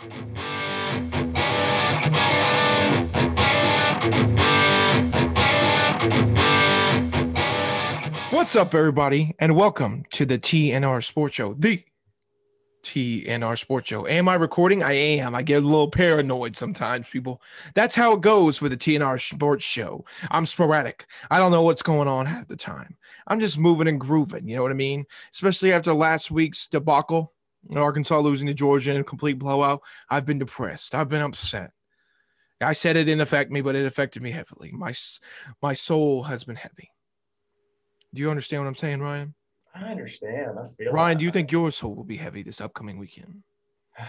What's up, everybody, and welcome to the TNR Sports Show, the TNR Sports Show. Am I recording? I am. I get a little paranoid sometimes, people. That's how it goes with the TNR Sports Show. I'm sporadic. I don't know what's going on half the time. I'm just moving and grooving. You know what I mean? Especially after last week's debacle, Arkansas losing to Georgia in a complete blowout. I've been depressed. I've been upset. I said it didn't affect me, but it affected me heavily. My my soul has been heavy. Do you understand what I'm saying, Ryan? I understand. I feel Ryan, do you think your soul will be heavy this upcoming weekend?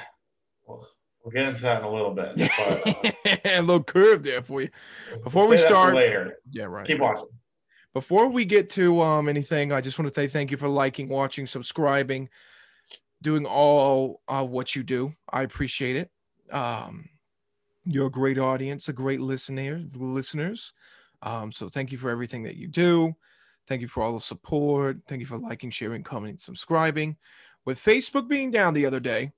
We'll, we'll get into that in a little bit. Uh, a little curve there for you. we'll Before we start- later, Yeah, right. keep watching. Before we get to um anything, I just want to say thank you for liking, watching, subscribing, doing all uh, what you do. I appreciate it. Um, you're a great audience, a great listener, listeners. Um, so thank you for everything that you do. Thank you for all the support. Thank you for liking, sharing, commenting, subscribing. With Facebook being down the other day,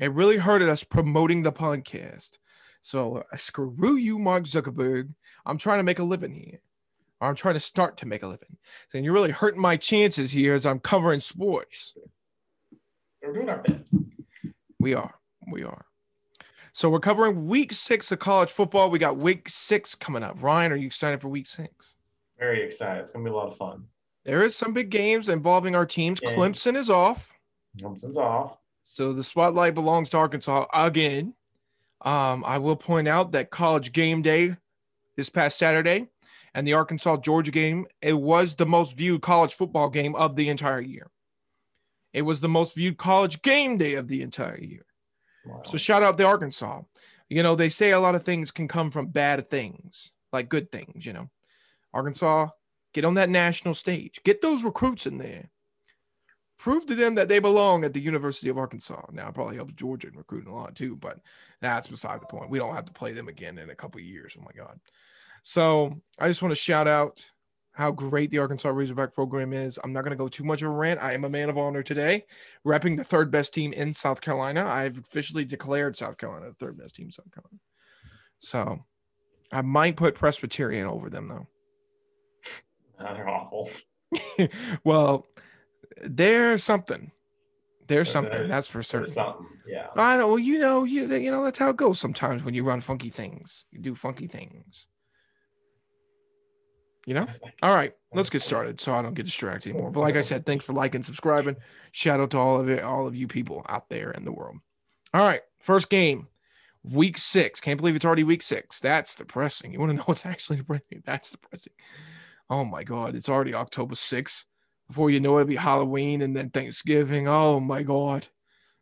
it really hurted us promoting the podcast. So uh, screw you, Mark Zuckerberg. I'm trying to make a living here. I'm trying to start to make a living. And you're really hurting my chances here as I'm covering sports. We're doing our best. We are. We are. So we're covering week six of college football. We got week six coming up. Ryan, are you excited for week six? Very excited. It's gonna be a lot of fun. There is some big games involving our teams. Yeah. Clemson is off. Clemson's off. So the spotlight belongs to Arkansas again. Um, I will point out that college game day this past Saturday and the Arkansas Georgia game, it was the most viewed college football game of the entire year. It was the most viewed college game day of the entire year. Wow. So shout out to Arkansas. You know, they say a lot of things can come from bad things, like good things, you know. Arkansas, get on that national stage. Get those recruits in there. Prove to them that they belong at the University of Arkansas. Now, it probably helps Georgia in recruiting a lot too, but that's beside the point. We don't have to play them again in a couple of years. Oh my God. So I just want to shout out how great the Arkansas Razorback program is. I'm not going to go too much of a rant. I am a man of honor today, repping the third best team in South Carolina. I've officially declared South Carolina the third best team in South Carolina. So I might put Presbyterian over them though. They're awful. well, they're something. They're There's- something. That's for certain. Yeah. I know. Well, you know, you you know that's how it goes sometimes when you run funky things. You do funky things. You know. All right, let's get started so I don't get distracted anymore. But like I said, thanks for liking, subscribing. Shout out to all of it, all of you people out there in the world. All right, first game, week six. Can't believe it's already week six. That's depressing. You want to know what's actually depressing? That's depressing. Oh my God, it's already October 6th. Before you know it, it'll be Halloween and then Thanksgiving. Oh my God,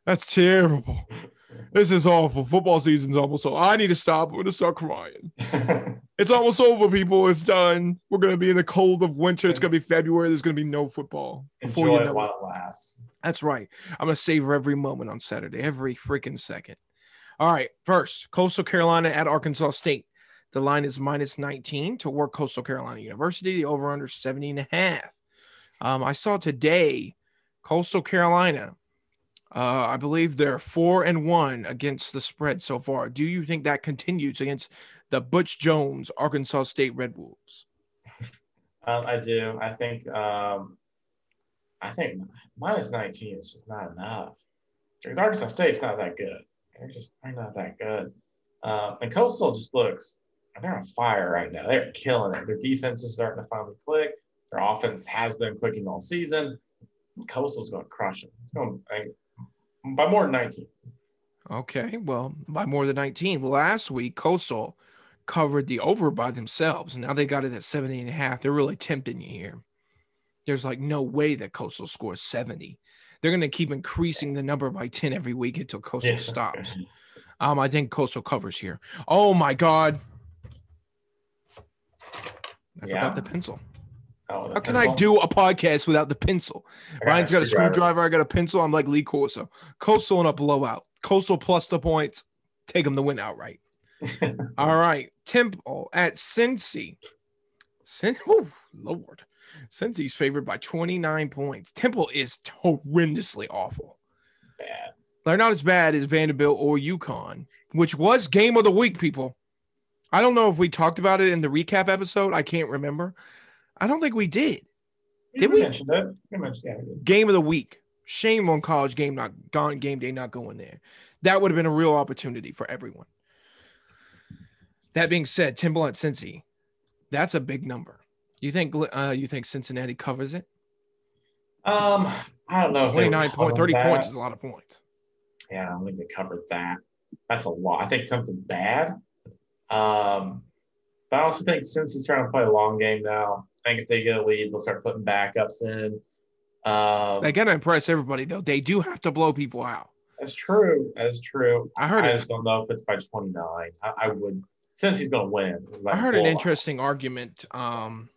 that's terrible. This is awful. Football season's almost over. I need to stop. I'm gonna start crying. It's almost over, people. It's done. We're gonna be in the cold of winter. It's gonna be February. There's gonna be no football. Before Enjoy you know it. while it lasts. That's right. I'm gonna savor every moment on Saturday, every freaking second. All right. First, Coastal Carolina at Arkansas State. The line is minus 19 to work Coastal Carolina University. The over under 70 and a half. Um, I saw today Coastal Carolina. Uh, I believe they're four and one against the spread so far. Do you think that continues against the Butch Jones Arkansas State Red Wolves? Um, I do. I think. Um, I think minus 19 is just not enough. Because Arkansas State's not that good. They're just they're not that good. Uh, and Coastal just looks. They're on fire right now. They're killing it. Their defense is starting to finally click. Their offense has been clicking all season. Coastal's going to crush them. It's going I, by more than 19. Okay, well, by more than 19. Last week, Coastal covered the over by themselves. Now they got it at 70 and a half. They're really tempting you here. There's like no way that Coastal scores 70. They're going to keep increasing the number by 10 every week until Coastal Yeah. stops. Um, I think Coastal covers here. Oh my God. I Yeah. forgot the pencil. Oh, How can I do a podcast without the pencil? Got Ryan's got a screwdriver. I got a pencil. I'm like Lee Corso. Coastal in a blowout. Coastal plus the points. Take them to win outright. All right. Temple oh, at Cincy. Cin- oh, Lord. Cincy's favored by 29 points. Temple is horrendously awful. Bad. They're not as bad as Vanderbilt or UConn, which was game of the week, people. I don't know if we talked about it in the recap episode. I can't remember. I don't think we did. Did we? mentioned it. You mentioned, yeah, we did. Game of the week. Shame on college game not gone game day not going there. That would have been a real opportunity for everyone. That being said, Tim Timberland Cincy, that's a big number. You think uh, you think Cincinnati covers it? Um, I don't know. If they would 29 cover point, 30 that. points is a lot of points. Yeah, I don't think they covered that. That's a lot. I think Temple's bad. Um, but I also think Cincy's trying to play a long game now, I think if they get a lead, they'll start putting backups in. Um, They gotta impress everybody though. They do have to blow people out. that's true. That's true. I heard I it. just don't know if it's by 29. I, I would, Cincy's to win. I heard an interesting argument. Um,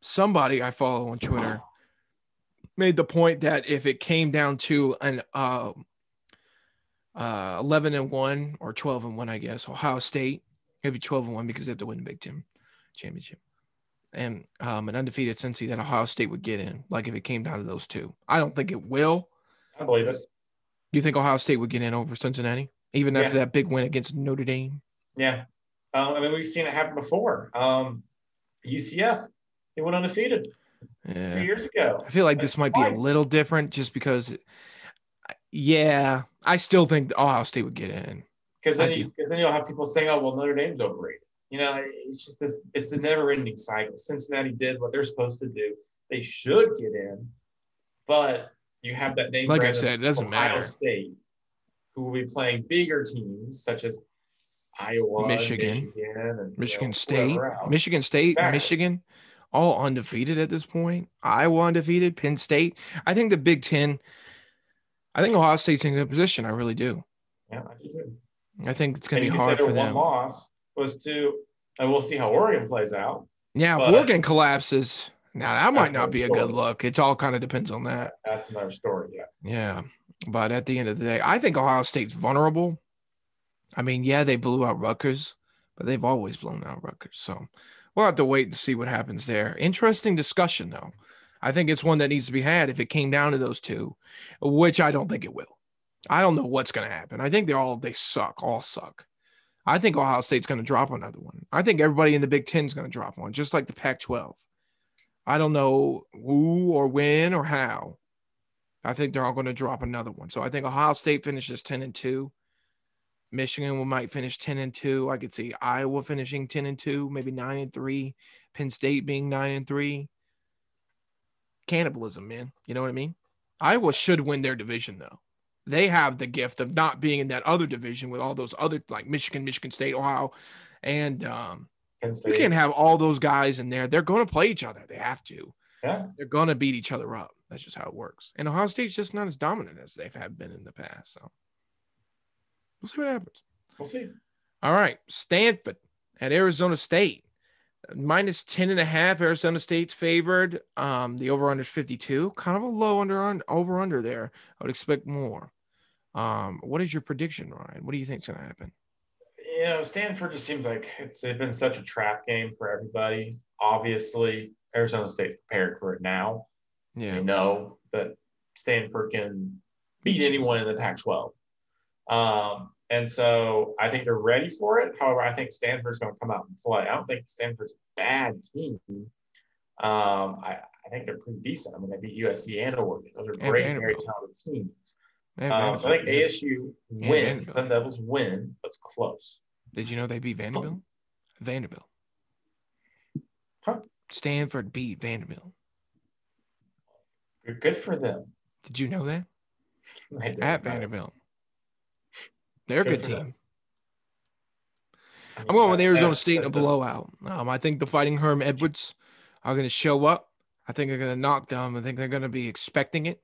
somebody I follow on Twitter made the point that if it came down to an uh, uh, 11 and 1 or 12 and 1, I guess, Ohio State, maybe 12 and 1 because they have to win the Big Ten championship. And um, an undefeated Cincy that Ohio State would get in, like if it came down to those two. I don't think it will. I believe it. Do you think Ohio State would get in over Cincinnati, even after that big win against Notre Dame? Yeah. Um, I mean, we've seen it happen before. Um, UCF, they went undefeated two years ago. I feel like this might be a little different just because, yeah, I still think Ohio State would get in. Because then, you, because then you'll have people saying, "Oh, well, Notre Dame's overrated." You know, it's just this. It's a never-ending cycle. Cincinnati did what they're supposed to do. They should get in, but you have that name. Like I said, it doesn't Ohio matter. State, who will be playing bigger teams such as Iowa, Michigan. Michigan, and you know, State. Michigan State, Exactly. Michigan, all undefeated at this point. Iowa undefeated, Penn State. I think the Big Ten. I think Ohio State's in a good position. I really do. Yeah, I do too. I think it's going to be hard for one them. loss was to, and we'll see how Oregon plays out. Yeah, if Oregon collapses, now that might not be a good look. It all kind of depends on that. That's another story. Yeah. Yeah. But at the end of the day, I think Ohio State's vulnerable. I mean, yeah, they blew out Rutgers, but they've always blown out Rutgers. So we'll have to wait and see what happens there. Interesting discussion, though. I think it's one that needs to be had if it came down to those two, which I don't think it will. I don't know what's going to happen. I think they're all, they suck, all suck. I think Ohio State's going to drop another one. I think everybody in the Big Ten is going to drop one, just like the Pac 12. I don't know who or when or how. I think they're all going to drop another one. So I think Ohio State finishes 10 and 2. Michigan will might finish 10 and 2. I could see Iowa finishing 10 and 2, maybe 9 and 3. Penn State being 9 and 3. Cannibalism, man. You know what I mean? Iowa should win their division though. They have the gift of not being in that other division with all those other like Michigan, Michigan State, Ohio, and um, you can't have all those guys in there. They're going to play each other. They have to yeah. they're gonna beat each other up. That's just how it works. And Ohio State's just not as dominant as they've have been in the past. So we'll see what happens. We'll see. All right, Stanford at Arizona State. Minus 10 and a half. Arizona State's favored. Um, the over under is 52. Kind of a low under on over under there. I would expect more. Um, what is your prediction, Ryan? What do you think's gonna happen? You know, Stanford just seems like it's been such a trap game for everybody. Obviously, Arizona State's prepared for it now. Yeah. They know that Stanford can beat anyone in the Pac 12. Um, and so I think they're ready for it. However, I think Stanford's going to come out and play. I don't think Stanford's a bad team. Um, I, I think they're pretty decent. I mean, they beat USC and Oregon. Those are And great, very talented teams. Um, so I think. ASU wins. Sun Devils win, but it's close. Did you know they beat Vanderbilt? Vanderbilt. Huh. Stanford beat Vanderbilt. Good, good for them. Did you know that? At. Vanderbilt. They're a Good good team. them. I mean, I'm going with Arizona State in a blowout. Um, I think the Fighting Herm Edwards are going to show up. I think they're going to knock them. I think they're going to be expecting it.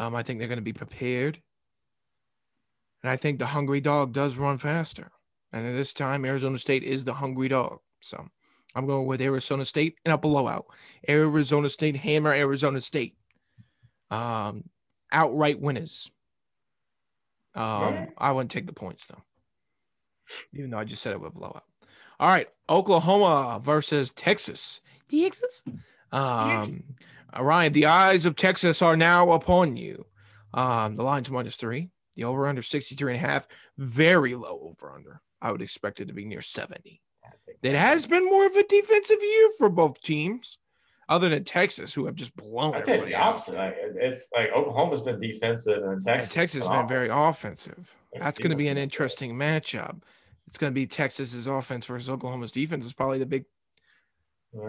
Um, I think they're going to be prepared. And I think the hungry dog does run faster. And at this time, Arizona State is the hungry dog. So I'm going with Arizona State in a blowout. Arizona State hammer Arizona State. Um, outright winners. Um, I wouldn't take the points though, even though I just said it would blow up. All right, Oklahoma versus Texas. Texas. Um, uh, Ryan, the eyes of Texas are now upon you. Um, the line's minus three. The over under 63 and a half. Very low over under. I would expect it to be near 70. It has been more of a defensive year for both teams, other than Texas, who have just blown. I take the opposite. Like, it's like Oklahoma's been defensive, and Texas. Texas has been very offensive. That's going to be an interesting matchup. It's going to be Texas's offense versus Oklahoma's defense. Is probably the big,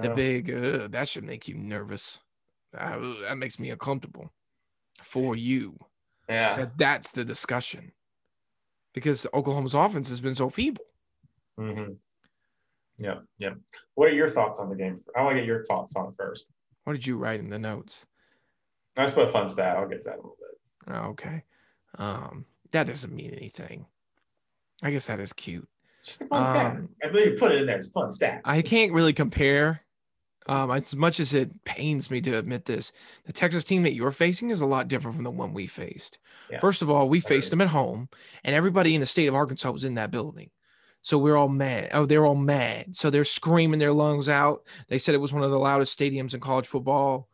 the big. Uh, that should make you nervous. Uh, that makes me uncomfortable for you. Yeah, that, that's the discussion because Oklahoma's offense has been so feeble. Mm-hmm. Yeah, yeah. What are your thoughts on the game? I want to get your thoughts on first. What did you write in the notes? I just put a fun stat. I'll get to that a little bit. Oh, okay. Um, that doesn't mean anything. I guess that is cute. Just a fun um, stat. I believe you put it in there. It's a fun stat. I can't really compare. Um, as much as it pains me to admit this, the Texas team that you're facing is a lot different from the one we faced. Yeah. First of all, we faced them at home, and everybody in the state of Arkansas was in that building. So we're all mad. Oh, they're all mad. So they're screaming their lungs out. They said it was one of the loudest stadiums in college football.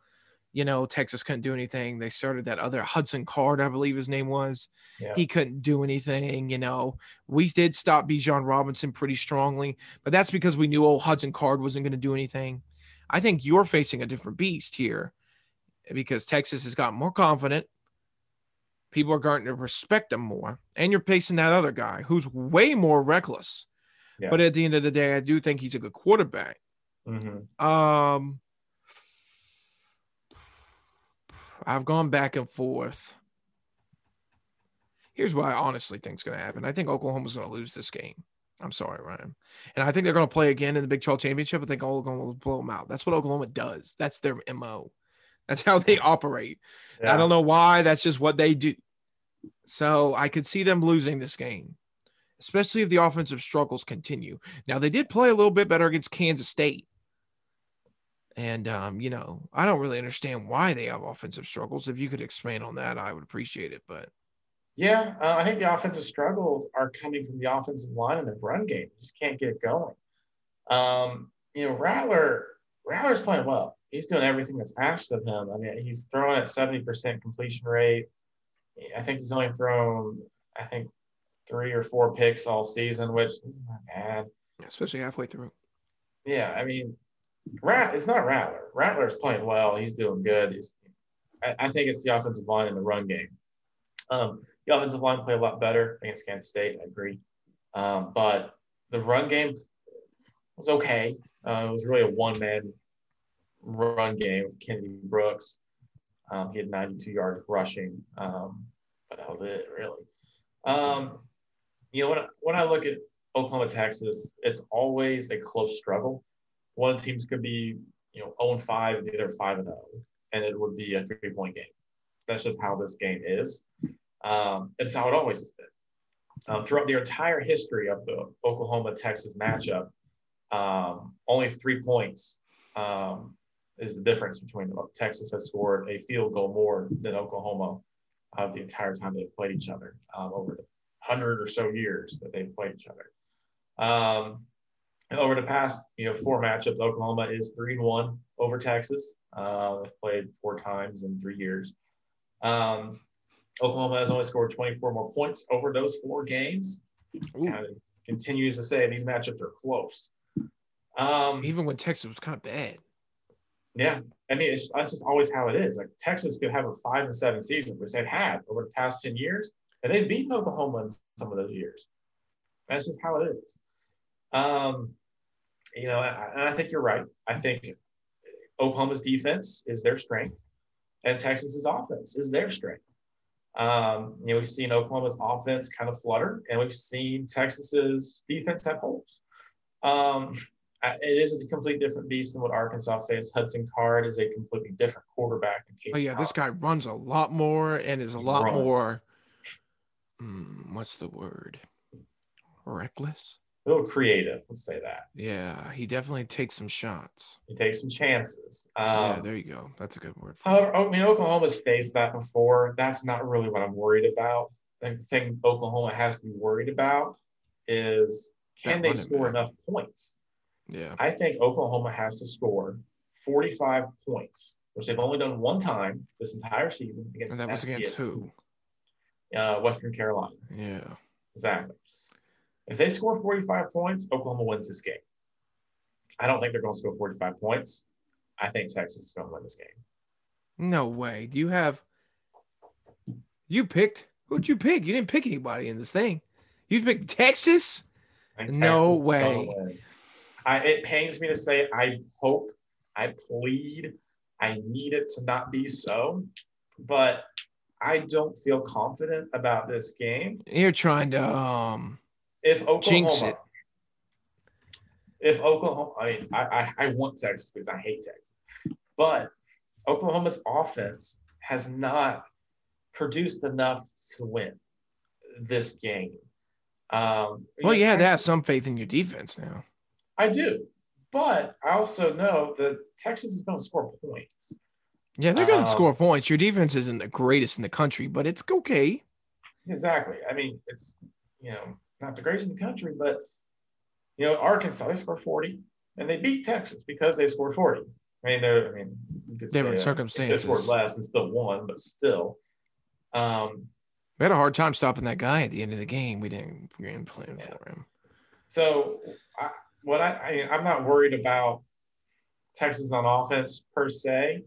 You know, Texas couldn't do anything. They started that other Hudson Card, I believe his name was. Yeah. He couldn't do anything. You know, we did stop Bijan Robinson pretty strongly, but that's because we knew old Hudson Card wasn't going to do anything. I think you're facing a different beast here because Texas has gotten more confident. People are going to respect them more. And you're facing that other guy who's way more reckless. Yeah. But at the end of the day, I do think he's a good quarterback. Mm-hmm. Um, I've gone back and forth. Here's what I honestly think is going to happen. I think Oklahoma's going to lose this game. I'm sorry, Ryan. And I think they're going to play again in the Big 12 championship. I think Oklahoma will blow them out. That's what Oklahoma does. That's their MO. That's how they operate. Yeah. I don't know why. That's just what they do. So I could see them losing this game, especially if the offensive struggles continue. Now, they did play a little bit better against Kansas State. And, um, you know, I don't really understand why they have offensive struggles. If you could expand on that, I would appreciate it. But yeah, uh, I think the offensive struggles are coming from the offensive line and the run game. Just can't get going. Um, you know, Rattler, Rattler's playing well. He's doing everything that's asked of him. I mean, he's throwing at 70% completion rate. I think he's only thrown, I think, three or four picks all season, which is not bad. Especially halfway through. Yeah, I mean, Rat, it's not Rattler. Rattler's playing well. He's doing good. He's, I, I think it's the offensive line and the run game. Um, the offensive line played a lot better against Kansas State. I agree. Um, but the run game was okay. Uh, it was really a one man run game with Kennedy Brooks. Um, he had 92 yards rushing, um, but that was it, really. Um, you know, when I, when I look at Oklahoma, Texas, it's always a close struggle. One of the teams could be, you know, 0 5, and the other 5 and 0, and it would be a three point game. That's just how this game is. Um, it's how it always has been. Um, throughout the entire history of the Oklahoma Texas matchup, um, only three points um, is the difference between Texas has scored a field goal more than Oklahoma of the entire time they've played each other um, over the hundred or so years that they've played each other. Um, over the past, you know, four matchups, Oklahoma is three and one over Texas. Uh, they've played four times in three years. Um, Oklahoma has only scored 24 more points over those four games. And continues to say these matchups are close. Um, Even when Texas was kind of bad. Yeah, I mean, it's, that's just always how it is. Like Texas could have a five and seven season, which they've had over the past 10 years, and they've beaten Oklahoma in some of those years. That's just how it is. Um, you know, and I think you're right. I think Oklahoma's defense is their strength, and Texas's offense is their strength. Um, you know, we've seen Oklahoma's offense kind of flutter, and we've seen Texas's defense have holes. Um, it is a completely different beast than what Arkansas faced. Hudson Card is a completely different quarterback. oh yeah, this guy runs a lot more and is a lot runs. more. Hmm, what's the word? Reckless. A little creative. Let's say that. Yeah, he definitely takes some shots. He takes some chances. Um, yeah, there you go. That's a good word. However, I mean, Oklahoma's faced that before. That's not really what I'm worried about. The thing Oklahoma has to be worried about is can they score back. enough points? Yeah. I think Oklahoma has to score 45 points which they've only done one time this entire season against And that was against who? uh, Western Carolina. Yeah. Exactly. If they score 45 points, Oklahoma wins this game. I don't think they're going to score 45 points. I think Texas is going to win this game. No way. Do you have you picked who'd you pick? You didn't pick anybody in this thing. You picked Texas? No Texas gonna way. I, it pains me to say. I hope, I plead, I need it to not be so, but I don't feel confident about this game. You're trying to um If Oklahoma, if Oklahoma, I mean, I, I, I want Texas because I hate Texas, but Oklahoma's offense has not produced enough to win this game. Um, well you to Texas- have some faith in your defense now. I do, but I also know that Texas is going to score points. Yeah, they're gonna Um, score points. Your defense isn't the greatest in the country, but it's okay. Exactly. I mean, it's you know not the greatest in the country, but you know Arkansas they scored forty and they beat Texas because they scored forty. I mean, they're I mean you could say Different that. circumstances. They scored less and still won, but still. Um, We had a hard time stopping that guy at the end of the game. We didn't we didn't plan Yeah. for him. so I, what I, I mean, I'm not worried about Texas on offense per se.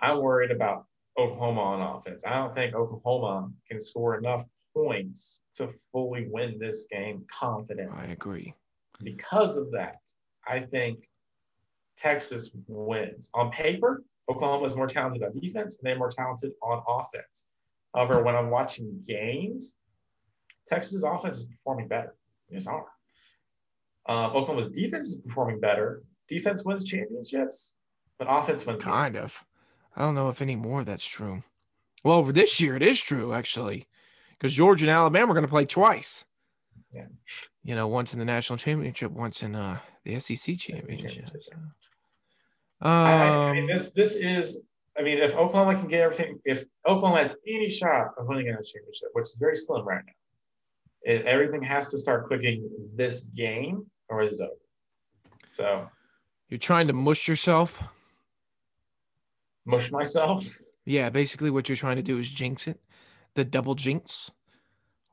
I'm worried about Oklahoma on offense. I don't think Oklahoma can score enough points to fully win this game confidently. I agree. Because of that, I think Texas wins. On paper, Oklahoma is more talented on defense and they're more talented on offense. However, when I'm watching games, Texas' offense is performing better. They just are. Um, Oklahoma's defense is performing better. Defense wins championships, but offense wins. Kind games. of. I don't know if any more that's true. Well, this year, it is true actually, because Georgia and Alabama are going to play twice. Yeah. You know, once in the national championship, once in uh, the SEC championship. championship, so. I, I- I mean, Um, this this is. I mean, if Oklahoma can get everything, if Oklahoma has any shot of winning a championship, which is very slim right now, it, everything has to start clicking this game or it's over. So you're trying to mush yourself. mush myself. Yeah, basically what you're trying to do is jinx it, the double jinx,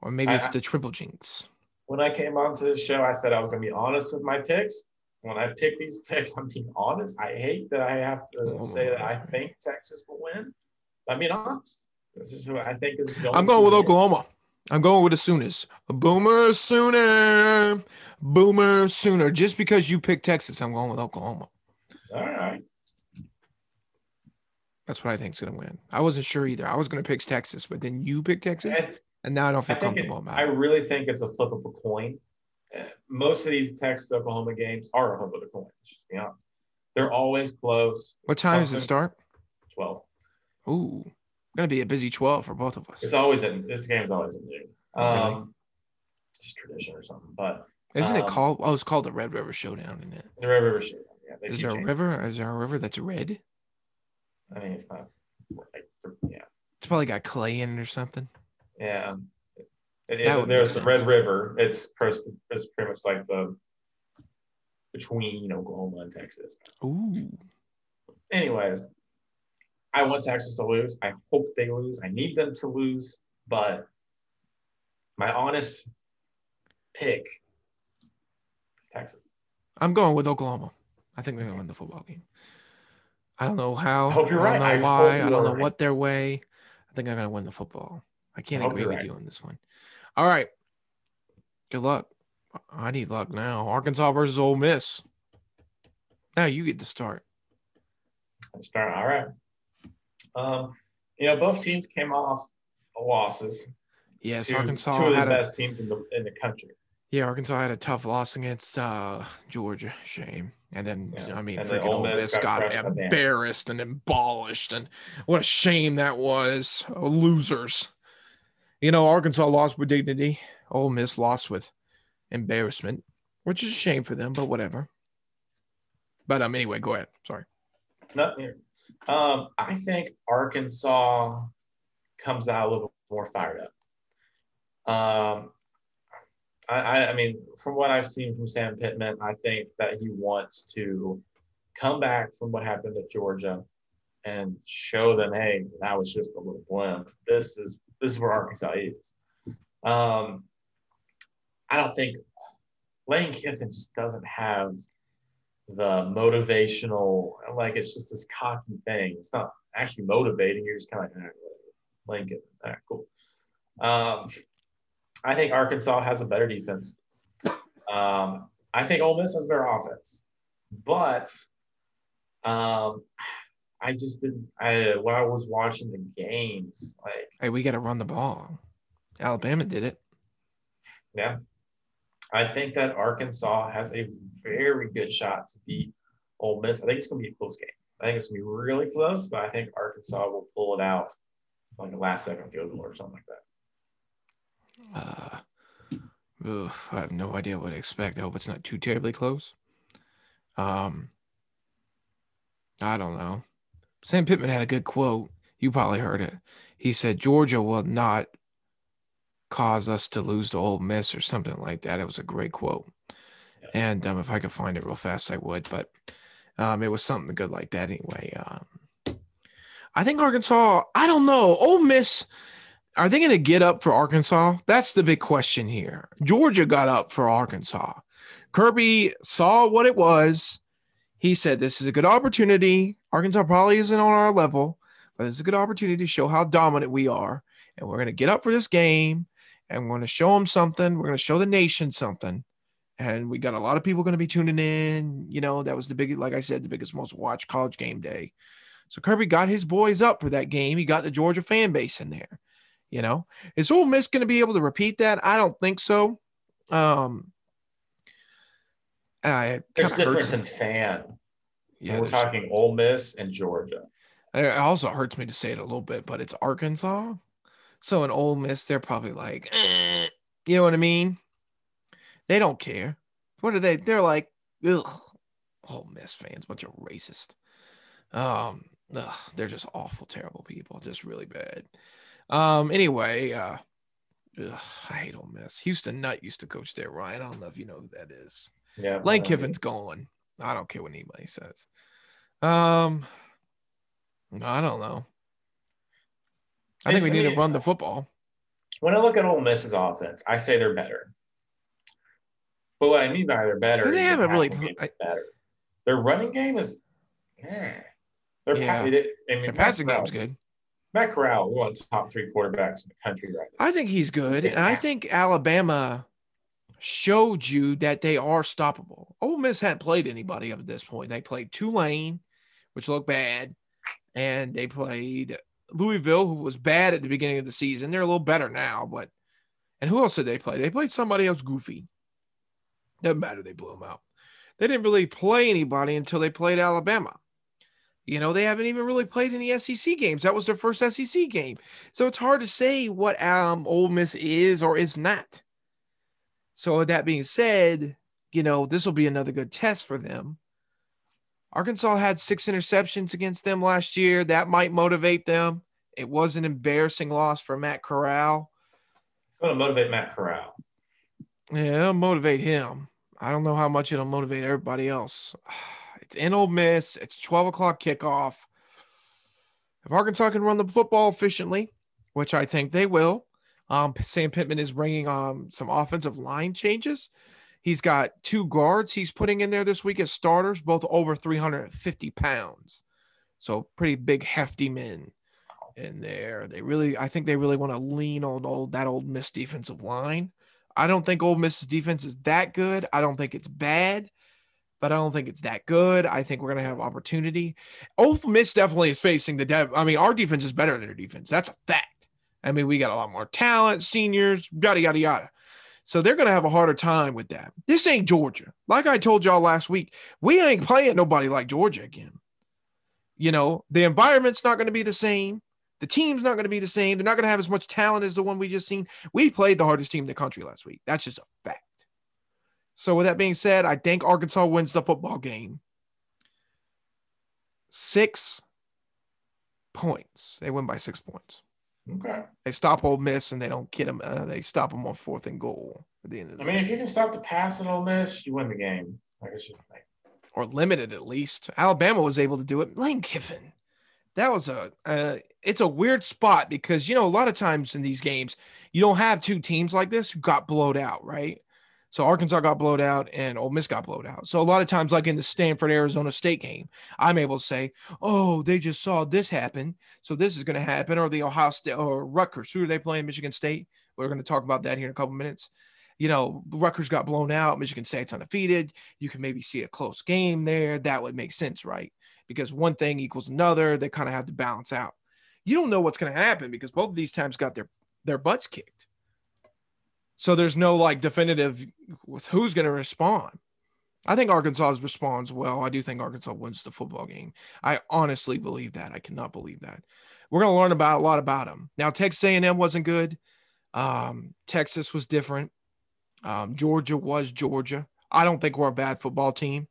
or maybe I- it's the triple jinx. When I came onto the show, I said I was going to be honest with my picks. When I pick these picks, I'm being honest. I hate that I have to Oh, say that I think Texas will win. I'm being honest. This is who I think is going. I'm going with win. Oklahoma. I'm going with the Sooners. Boomer Sooner. Boomer Sooner. Just because you picked Texas, I'm going with Oklahoma. All right. That's what I think is going to win. I wasn't sure either. I was going to pick Texas, but then you picked Texas, And and now I don't I feel it, comfortable about it. I really think it's a flip of a coin. Uh, Most of these Texas Oklahoma games are a flip of a coin. Just be honest. They're always close. What time does it start? Twelve. Ooh, going to be a busy 12 for both of us. It's always in this game's always in noon. Oh, really? Um, just tradition or something. But Isn't it um, called? Oh, it's called the Red River Showdown, isn't it? the Red River Showdown. Yeah, Is there a river? Is there a river that's red? I mean, it's not. Like, yeah, It's probably got clay in it or something. yeah. It- it- there's the Red. River. It's it's pretty much like the between Oklahoma and Texas. Ooh. anyways, I want Texas to lose. I hope they lose. I need them to lose, but my honest pick is Texas. I'm going with Oklahoma. I think they're going to win the football game. I don't know how. I hope you're right. I don't right. know I why. I don't know right. what their way. I think I'm going to win the football. I can't I agree with right. you on this one. All right. Good luck. I need luck now. Arkansas versus Ole Miss. Now you get to start. Start all right. Um, you know, both teams came off losses. Yes, Arkansas two of the had a best teams in the in the country. yeah. Arkansas had a tough loss against uh, Georgia. Shame. And then Yeah. I mean, And freaking Ole Miss Miss got got crushed by Bama. embarrassed and abolished, and what a shame that was. Losers. You know, Arkansas lost with dignity. Ole Miss lost with embarrassment, which is a shame for them, but whatever. But um, anyway, go ahead. Sorry. Here. Um, I think Arkansas comes out a little more fired up. Um, I, I, mean, from what I've seen from Sam Pittman, I think that he wants to come back from what happened at Georgia and show them, hey, that was just a little blimp. This is this is where Arkansas is. Um, I don't think Lane Kiffin just doesn't have the motivational, like it's just this cocky thing. It's not actually motivating. You're just kind of like, all right, Lane Kiffin, all right, cool. Um, I think Arkansas has a better defense. Um, I think Ole Miss has a better offense, but um, I just didn't. I when I was watching the games, like Hey, we got to run the ball. Alabama did it. yeah, I think that Arkansas has a very good shot to beat Ole Miss. I think it's going to be a close game. I think it's going to be really close, but I think Arkansas will pull it out like a last second field goal or something like that. Uh, ugh, I have no idea what to expect. I hope it's not too terribly close. Um, I don't know. Sam Pittman had a good quote. You probably heard it. He said Georgia will not cause us to lose to Ole Miss or something like that. It was a great quote. Yeah. And um, if I could find it real fast, I would. But um, it was something good like that anyway. Um, I think Arkansas. I don't know. Ole Miss. Are they going to get up for Arkansas? That's the big question here. Georgia got up for Arkansas. Kirby saw what it was. He said, This is a good opportunity. Arkansas probably isn't on our level, but it's a good opportunity to show how dominant we are. And we're going to get up for this game and we're going to show them something. We're going to show the nation something. And we got a lot of people going to be tuning in. You know, that was the big, like I said, the biggest, most watched college game day. So Kirby got his boys up for that game. He got the Georgia fan base in there. You know, is Ole Miss going to be able to repeat that? I don't think so. Um, uh, There's difference in fan. Yeah, we're talking Ole Miss and Georgia. It also hurts me to say it a little bit, but it's Arkansas. So in Ole Miss, they're probably like, eh, you know what I mean? They don't care. What are they? They're like, ugh, Ole Miss fans, bunch of racist. Um, ugh, they're just awful, terrible people, just really bad. Um, anyway, uh, ugh, I hate Ole Miss. Houston Nutt used to coach there, Ryan. I don't know if you know who that is. Yeah, Lane Kiffin's gone. I don't care what anybody says. Um, I don't know. I think It's- we I need to run the football. When I look at Ole Miss's offense, I say they're better. But what I mean by they're better, they haven't really- passing game is better. Their running game is, eh. Their Yeah. pa- they- I mean, Their passing game's good. Matt Corral, one of the top three quarterbacks in the country right now. I think he's good, and I think Alabama showed you that they are stoppable. Ole Miss hadn't played anybody up at this point. They played Tulane, which looked bad, and they played Louisville, who was bad at the beginning of the season. They're a little better now, but and who else did they play? They played somebody else goofy. Doesn't matter. They blew them out. They didn't really play anybody until they played Alabama. You know, they haven't even really played any SEC games. That was their first SEC game. So it's hard to say what um Ole Miss is or is not. So with that being said, you know, this will be another good test for them. Arkansas had six interceptions against them last year. That might motivate them. It was an embarrassing loss for Matt Corral. It's going to motivate Matt Corral. Yeah, it'll motivate him. I don't know how much it'll motivate everybody else. It's in Ole Miss. It's 12 o'clock kickoff. If Arkansas can run the football efficiently, which I think they will, um, Sam Pittman is bringing um, some offensive line changes. He's got two guards he's putting in there this week as starters, both over 350 pounds. So pretty big, hefty men in there. They really, I think they really want to lean on old that Ole Miss defensive line. I don't think Ole Miss's defense is that good. I don't think it's bad, but I don't think it's that good. I think we're gonna have opportunity. Ole Miss definitely is facing the dev. I mean, our defense is better than their defense. That's a fact. I mean, we got a lot more talent, seniors, yada yada yada. So they're gonna have a harder time with that. This ain't Georgia. Like I told y'all last week, we ain't playing nobody like Georgia again. You know, the environment's not gonna be the same. The team's not going to be the same. They're not going to have as much talent as the one we just seen. We played the hardest team in the country last week. That's just a fact. So, with that being said, I think Arkansas wins the football game. Six points. They win by six points. Okay. They stop Ole Miss and they don't get them. Uh, they stop them on fourth and goal at the end of the I mean, if you can stop the pass at Ole Miss, you win the game. It's just like or limited at least. Alabama was able to do it. Lane Kiffin, that was a uh, it's a weird spot because you know a lot of times in these games you don't have two teams like this who got blowed out, right? So Arkansas got blowed out and Ole Miss got blowed out. So a lot of times, like in the Stanford Arizona State game, I'm able to say, "Oh, they just saw this happen, so this is going to happen." Or the Ohio State or Rutgers, who are they playing? Michigan State. We're going to talk about that here in a couple minutes. You know, Rutgers got blown out. Michigan State's undefeated. You can maybe see a close game there. That would make sense, right? Because one thing equals another. They kind of have to balance out. You don't know what's going to happen because both of these times got their their butts kicked. So there's no like definitive who's going to respond. I think Arkansas responds well. I do think Arkansas wins the football game. I honestly believe that. I cannot believe that. We're going to learn about a lot about them. Now Texas A&M wasn't good. Um, Texas was different. Um, Georgia was Georgia. I don't think we're a bad football team.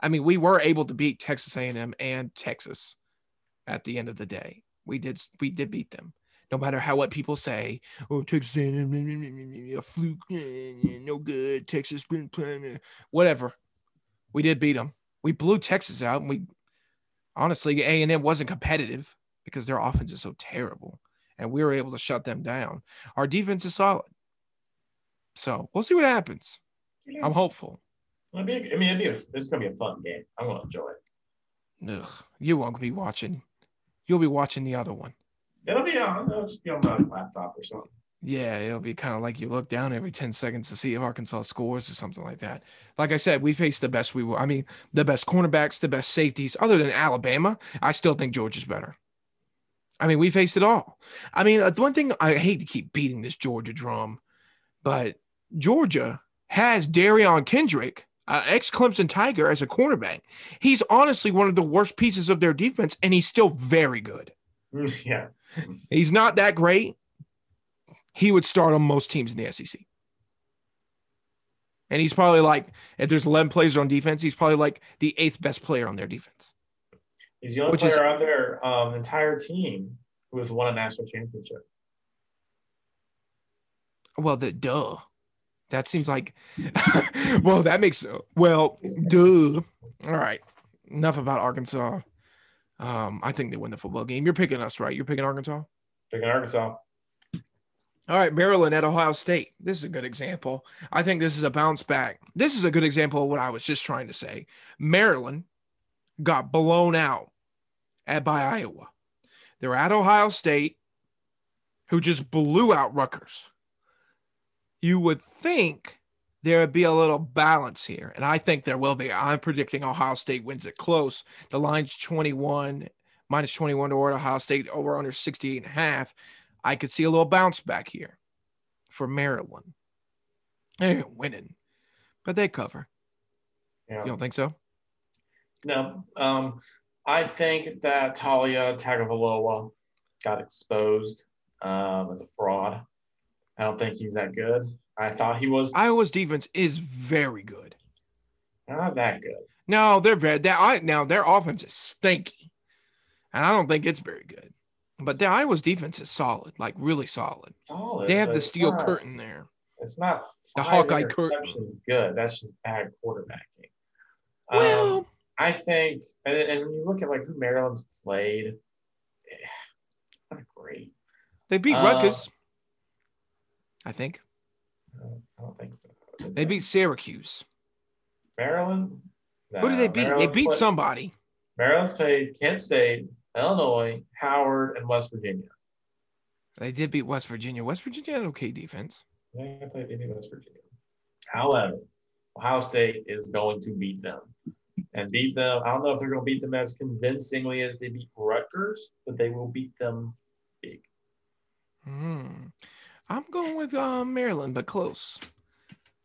I mean, we were able to beat Texas A&M and Texas at the end of the day. We did we did beat them no matter how what people say. Oh, Texas a fluke, eh, no good. Texas been playing, whatever. We did beat them. We blew Texas out, and we honestly A and M wasn't competitive because their offense is so terrible, and we were able to shut them down. Our defense is solid, so we'll see what happens. I'm hopeful. It'll be, I mean, a, it's going to be a fun game. I'm to enjoy it. Ugh, you won't be watching. You'll be watching the other one. It'll be on. It'll just be on my laptop or something. Yeah, it'll be kind of like you look down every 10 seconds to see if Arkansas scores or something like that. Like I said, we faced the best we were. I mean, the best cornerbacks, the best safeties, other than Alabama. I still think Georgia's better. I mean, we faced it all. I mean, uh, the one thing I hate to keep beating this Georgia drum, but Georgia has Derion Kendrick, uh, ex Clemson Tiger, as a cornerback. He's honestly one of the worst pieces of their defense, and he's still very good. Yeah. He's not that great. He would start on most teams in the SEC. And he's probably like, if there's 11 players on defense, he's probably like the eighth best player on their defense. He's the only player is, on their um, entire team who has won a national championship. Well, the duh. That seems like, well, that makes, well, duh. All right. Enough about Arkansas. Um, I think they win the football game. You're picking us, right? You're picking Arkansas? Picking Arkansas. All right, Maryland at Ohio State. This is a good example. I think this is a bounce back. This is a good example of what I was just trying to say. Maryland got blown out at by Iowa. They're at Ohio State, who just blew out Rutgers. You would think there would be a little balance here. And I think there will be. I'm predicting Ohio State wins it close. The line's 21, minus 21 to Ohio State over under 68 and a half. I could see a little bounce back here for Maryland. They're winning, but they cover. Yeah. You don't think so? No. Um, I think that Taulia Tagovailoa got exposed um, as a fraud. I don't think he's that good. I thought he was. Iowa's defense is very good. Not that good. No, they're very. That I now their offense is stinky, and I don't think it's very good. But the Iowa's defense is solid, like really solid. Solid. They have the steel not, curtain there. It's not the Hawkeye curtain. Good. That's just bad quarterbacking. Well, um, I think, and, and when you look at like who Maryland's played, it's not great. They beat uh, Rutgers. I think. I don't think so. They beat Syracuse. Maryland. No, Who did they beat? Maryland's they beat played, somebody. Maryland's played Kent State, Illinois, Howard, and West Virginia. They did beat West Virginia. West Virginia had okay defense. Yeah, they played West Virginia. However, Ohio State is going to beat them and beat them. I don't know if they're going to beat them as convincingly as they beat Rutgers, but they will beat them big. Hmm. I'm going with uh, Maryland, but close.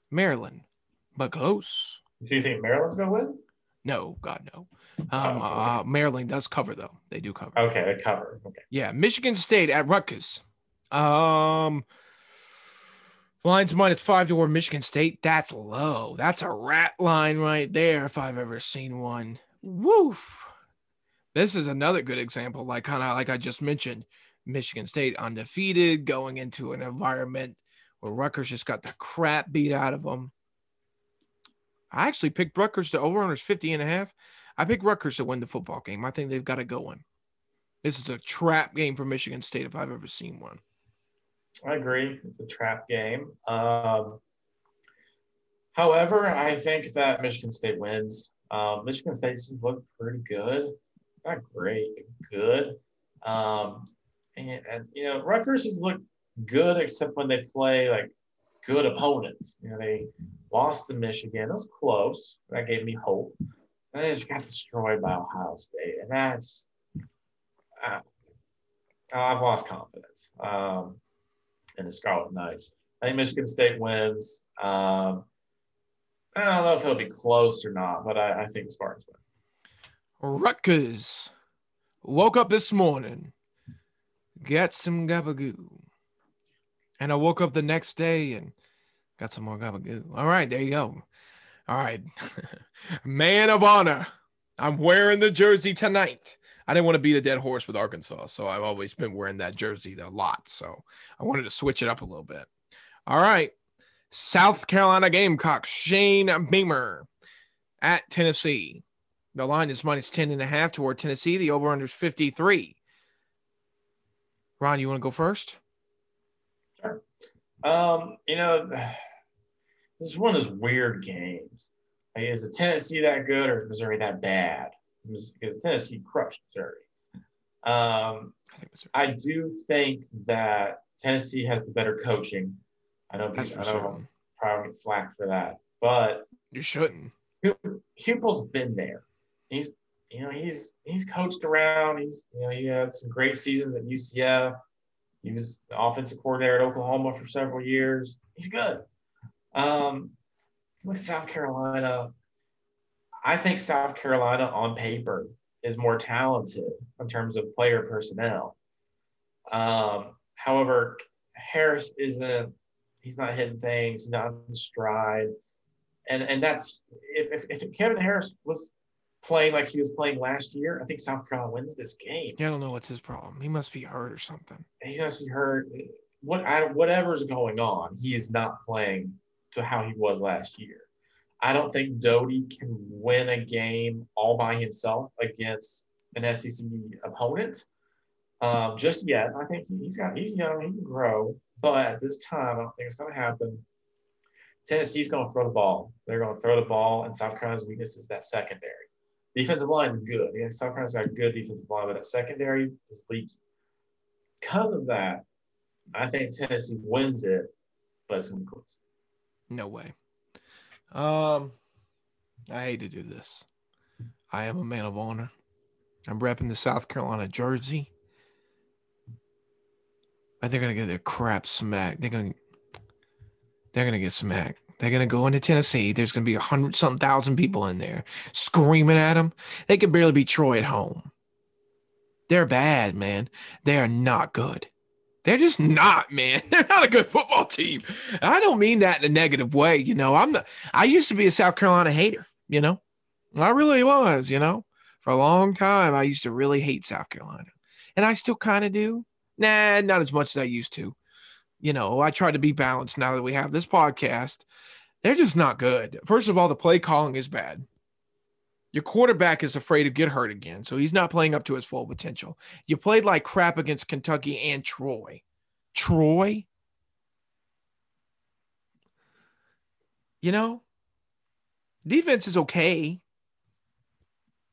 Maryland, but close. Do you think Maryland's going to win? No, God, no. Um, oh, okay. uh, Maryland does cover though. They do cover. Okay, they cover. Okay. Yeah, Michigan State at Rutgers. Um, lines minus five to toward Michigan State. That's low. That's a rat line right there. If I've ever seen one. Woof. This is another good example, like kind of like I just mentioned. Michigan State undefeated, going into an environment where Rutgers just got the crap beat out of them. I actually picked Rutgers to over unders 50 and a half. I picked Rutgers to win the football game. I think they've got it going. This is a trap game for Michigan State if I've ever seen one. I agree. It's a trap game. Um, however, I think that Michigan State wins. Um, Michigan State just looked pretty good. Not great, good. Um, and, and, you know, Rutgers has looked good except when they play like good opponents. You know, they lost to Michigan. It was close. That gave me hope. And they just got destroyed by Ohio State. And that's, uh, I've lost confidence um, in the Scarlet Knights. I think Michigan State wins. Um, I don't know if it'll be close or not, but I, I think Spartans win. Rutgers woke up this morning, got some gabagoo. And I woke up the next day and got some more gabagoo. All right, there you go. All right. Man of honor. I'm wearing the jersey tonight. I didn't want to beat a dead horse with Arkansas, so I've always been wearing that jersey a lot. So I wanted to switch it up a little bit. All right. South Carolina Gamecocks, Shane Beamer at Tennessee. The line is minus 10 and a half toward Tennessee. The over under is 53. Ron, you want to go first? Sure. Um, you know, this is one of those weird games. Like, is Tennessee that good or is Missouri that bad? Because Tennessee crushed Missouri. Um, I, think Missouri. I do think that Tennessee has the better coaching. I know, That's I know probably get flack for that, but you shouldn't. Heupel's been there. He's you know he's he's coached around. He's you know he had some great seasons at UCF. He was the offensive coordinator at Oklahoma for several years. He's good. Um, with South Carolina, I think South Carolina on paper is more talented in terms of player personnel. Um, however, Harris isn't He's not hitting things. He's not in stride. And and that's if, if, if Kevin Harris was playing like he was playing last year, I think South Carolina wins this game. Yeah, I don't know what's his problem. He must be hurt or something. He must be hurt. What I, whatever's going on, he is not playing to how he was last year. I don't think Doty can win a game all by himself against an SEC opponent um, just yet. I think he's got he's young, he can grow. But at this time, I don't think it's going to happen. Tennessee's going to throw the ball. They're going to throw the ball, and South Carolina's weakness is that secondary. Defensive line is good. Yeah, South Carolina's got a good defensive line, but that secondary is leaky. Because of that, I think Tennessee wins it, but it's going to be close. No way. Um, I hate to do this. I am a man of honor. I'm repping the South Carolina jersey they're gonna get their crap smacked. They're gonna they're gonna get smacked. They're gonna go into Tennessee. There's gonna be a hundred something thousand people in there screaming at them. They could barely beat Troy at home. They're bad, man. They are not good. They're just not, man. They're not a good football team. I don't mean that in a negative way. You know, I'm the I used to be a South Carolina hater, you know. I really was, you know. For a long time, I used to really hate South Carolina. And I still kind of do. Nah, not as much as I used to. You know, I try to be balanced now that we have this podcast. They're just not good. First of all, the play calling is bad. Your quarterback is afraid to get hurt again, so he's not playing up to his full potential. You played like crap against Kentucky and Troy. Troy? You know, defense is okay.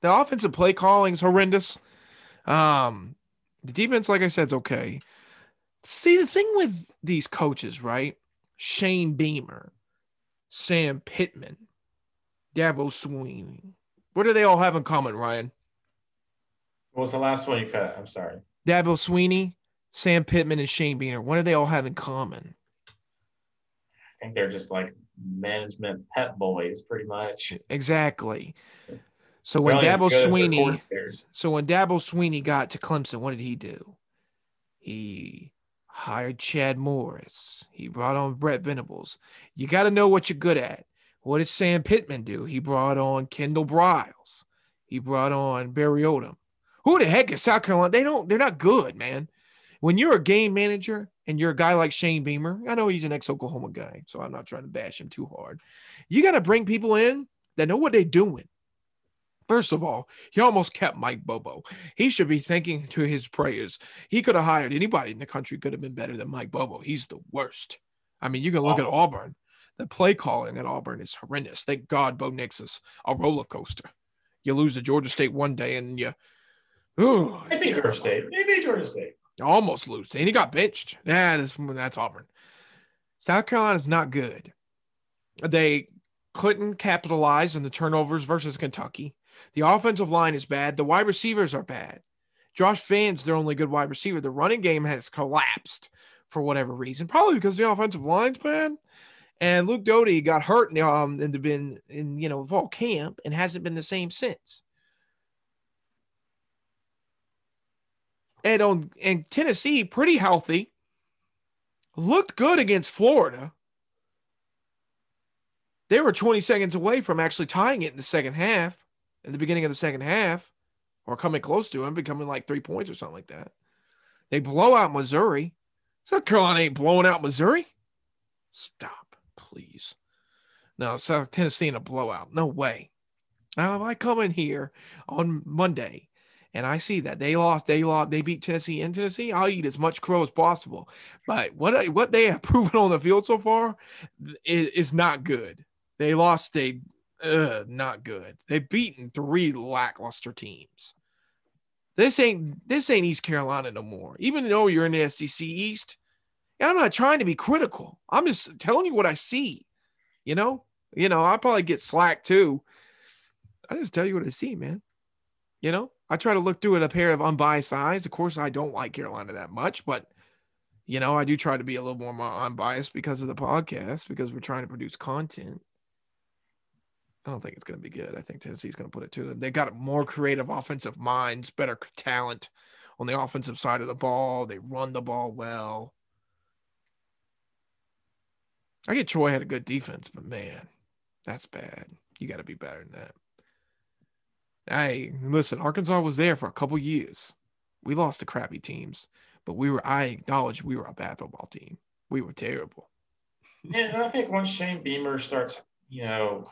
The offensive play calling is horrendous. Um, the defense, like I said, is okay. See, the thing with these coaches, right? Shane Beamer, Sam Pittman, Dabo Swinney. What do they all have in common, Ryan? What was the last one you cut? I'm sorry. Dabo Swinney, Sam Pittman, and Shane Beamer. What do they all have in common? I think they're just like management pet boys, pretty much. Exactly. So when Dabo Swinney, so when Dabo Swinney got to Clemson, what did he do? He hired Chad Morris. He brought on Brent Venables. You got to know what you're good at. What did Sam Pittman do? He brought on Kendall Briles. He brought on Barry Odom. Who the heck is South Carolina? They don't. They're not good, man. When you're a game manager and you're a guy like Shane Beamer, I know he's an ex-Oklahoma guy, so I'm not trying to bash him too hard. You got to bring people in that know what they're doing First of all, he almost kept Mike Bobo. He should be thinking to his prayers. He could have hired anybody in the country could have been better than Mike Bobo. He's the worst. I mean, you can look at Auburn. The play calling at Auburn is horrendous. Thank God Bo Nix is a roller coaster. You lose to Georgia State one day and you Ooh, maybe Georgia State. Maybe Georgia State. Almost lose. And he got benched. Yeah, that's, that's Auburn. South Carolina's not good. They couldn't capitalize on the turnovers versus Kentucky. The offensive line is bad. The wide receivers are bad. Josh Vann's their only good wide receiver. The running game has collapsed for whatever reason, probably because the offensive line's bad. And Luke Doty got hurt in, um, and the been in you know fall camp and hasn't been the same since. And on and Tennessee, pretty healthy, looked good against Florida. They were 20 seconds away from actually tying it in the second half in the beginning of the second half, or coming close to him, becoming like three points or something like that. They blow out Missouri. South Carolina ain't blowing out Missouri. Stop, please. No, South Tennessee in a blowout. No way. Now, if I come in here on Monday and I see that they lost, they lost, they beat Tennessee in Tennessee, I'll eat as much crow as possible. But what what they have proven on the field so far is, is not good. They lost a Ugh, not good. They've beaten three lackluster teams. This ain't this ain't East Carolina no more. Even though you're in the SEC East, and I'm not trying to be critical. I'm just telling you what I see. You know, you know, I probably get slack too. I just tell you what I see, man. You know, I try to look through it a pair of unbiased eyes. Of course, I don't like Carolina that much, but you know, I do try to be a little more unbiased because of the podcast because we're trying to produce content. I don't think it's going to be good. I think Tennessee's going to put it to them. They got more creative offensive minds, better talent on the offensive side of the ball. They run the ball well. I get Troy had a good defense, but man, that's bad. You got to be better than that. Hey, listen, Arkansas was there for a couple years. We lost to crappy teams, but we were. I acknowledge we were a bad football team. We were terrible. Yeah, and I think once Shane Beamer starts, you know,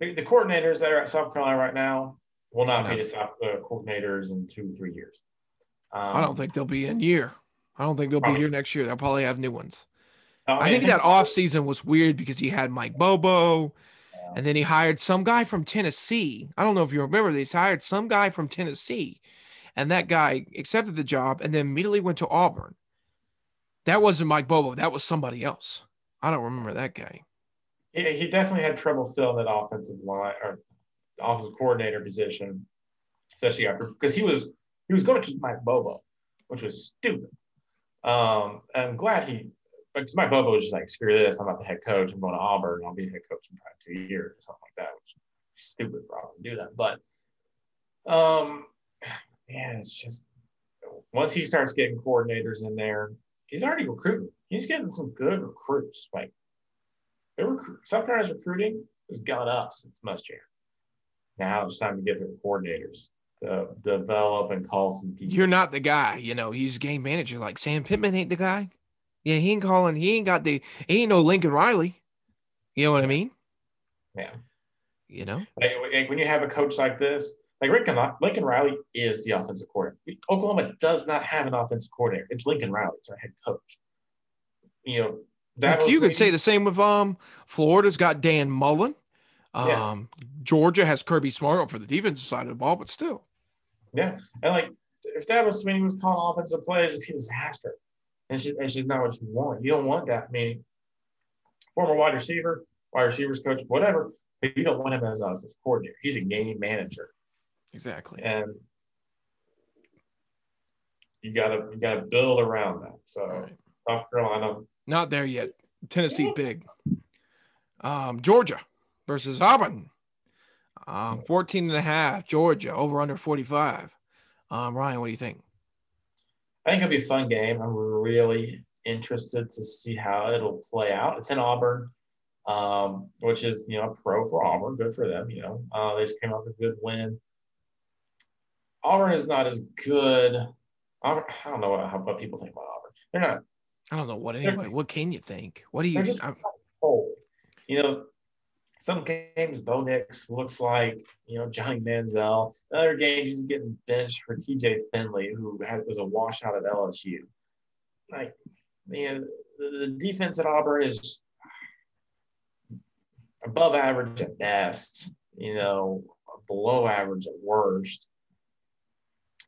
the, the coordinators that are at South Carolina right now will not be the South uh, coordinators in two, three years. Um, I don't think they'll be in year. I don't think they'll probably. be here next year. They'll probably have new ones. I think that off season was weird because he had Mike Bobo, yeah. and then he hired some guy from Tennessee. I don't know if you remember this. He hired some guy from Tennessee, and that guy accepted the job and then immediately went to Auburn. That wasn't Mike Bobo. That was somebody else. I don't remember that guy he, he definitely had trouble filling that offensive line or offensive coordinator position, especially after because he was he was going to keep Mike Bobo, which was stupid. Um, I'm glad he because Mike Bobo was just like, screw this, I'm not the head coach. I'm going to Auburn. I'll be head coach in probably two years or something like that, which is stupid for Auburn to do that. But um, yeah, it's just once he starts getting coordinators in there, he's already recruiting. He's getting some good recruits. Like their recruit, South Carolina's recruiting has gone up since Muschamp. Now it's time to get their coordinators to develop and call some. Decent. You're not the guy, you know. He's game manager. Like Sam Pittman ain't the guy. Yeah, he ain't calling. He ain't got the. He ain't no Lincoln Riley. You know what I mean? Yeah. You know, like, like when you have a coach like this, like Lincoln, Lincoln Riley is the offensive coordinator. Oklahoma does not have an offensive coordinator. It's Lincoln Riley. It's our head coach. You know, that you could say the same with um Florida's got Dan Mullen. Um, yeah. Georgia has Kirby Smart for the defensive side of the ball, but still. Yeah, and like if that was when he was calling offensive plays, if he's a disaster, and just, it's just not what you want. You don't want that. I mean, former wide receiver, wide receivers coach, whatever, but you don't want him as a coordinator. He's a game manager. Exactly. And you gotta you gotta build around that. So right. South Carolina not there yet. Tennessee big. Um, Georgia versus Auburn. Um, 14 and a half, Georgia over under 45. Um, Ryan, what do you think? I think it'll be a fun game. I'm really interested to see how it'll play out. It's in Auburn, um, which is, you know, a pro for Auburn. Good for them. You know, uh, they just came up with a good win. Auburn is not as good. I don't know what, what people think about Auburn. They're not I don't know what anyway. What can you think? What do you? Just cold. You know, some games Bo Nix looks like you know Johnny Manziel. Other games he's getting benched for T.J. Finley, who had, was a washout at LSU. Like, man, the, the defense at Auburn is above average at best. You know, below average at worst.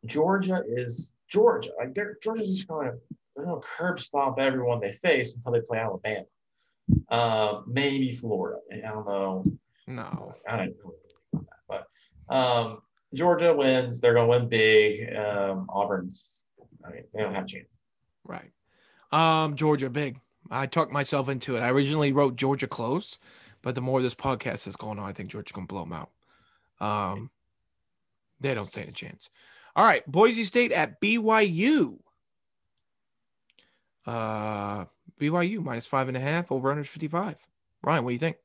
Georgia is Georgia. Like they're Georgia's just going to they're going to curb stomp everyone they face until they play Alabama. Uh, maybe Florida. I don't know. No, I don't know that. But um, Georgia wins. They're going to win big. Um, Auburn's. I mean, they don't have a chance. Right. Um, Georgia big. I talked myself into it. I originally wrote Georgia close, but the more this podcast is going on, I think Georgia's gonna blow them out. Um, they don't stand a chance. All right, Boise State at BYU. Uh, BYU minus five and a half over 155. Ryan, what do you think?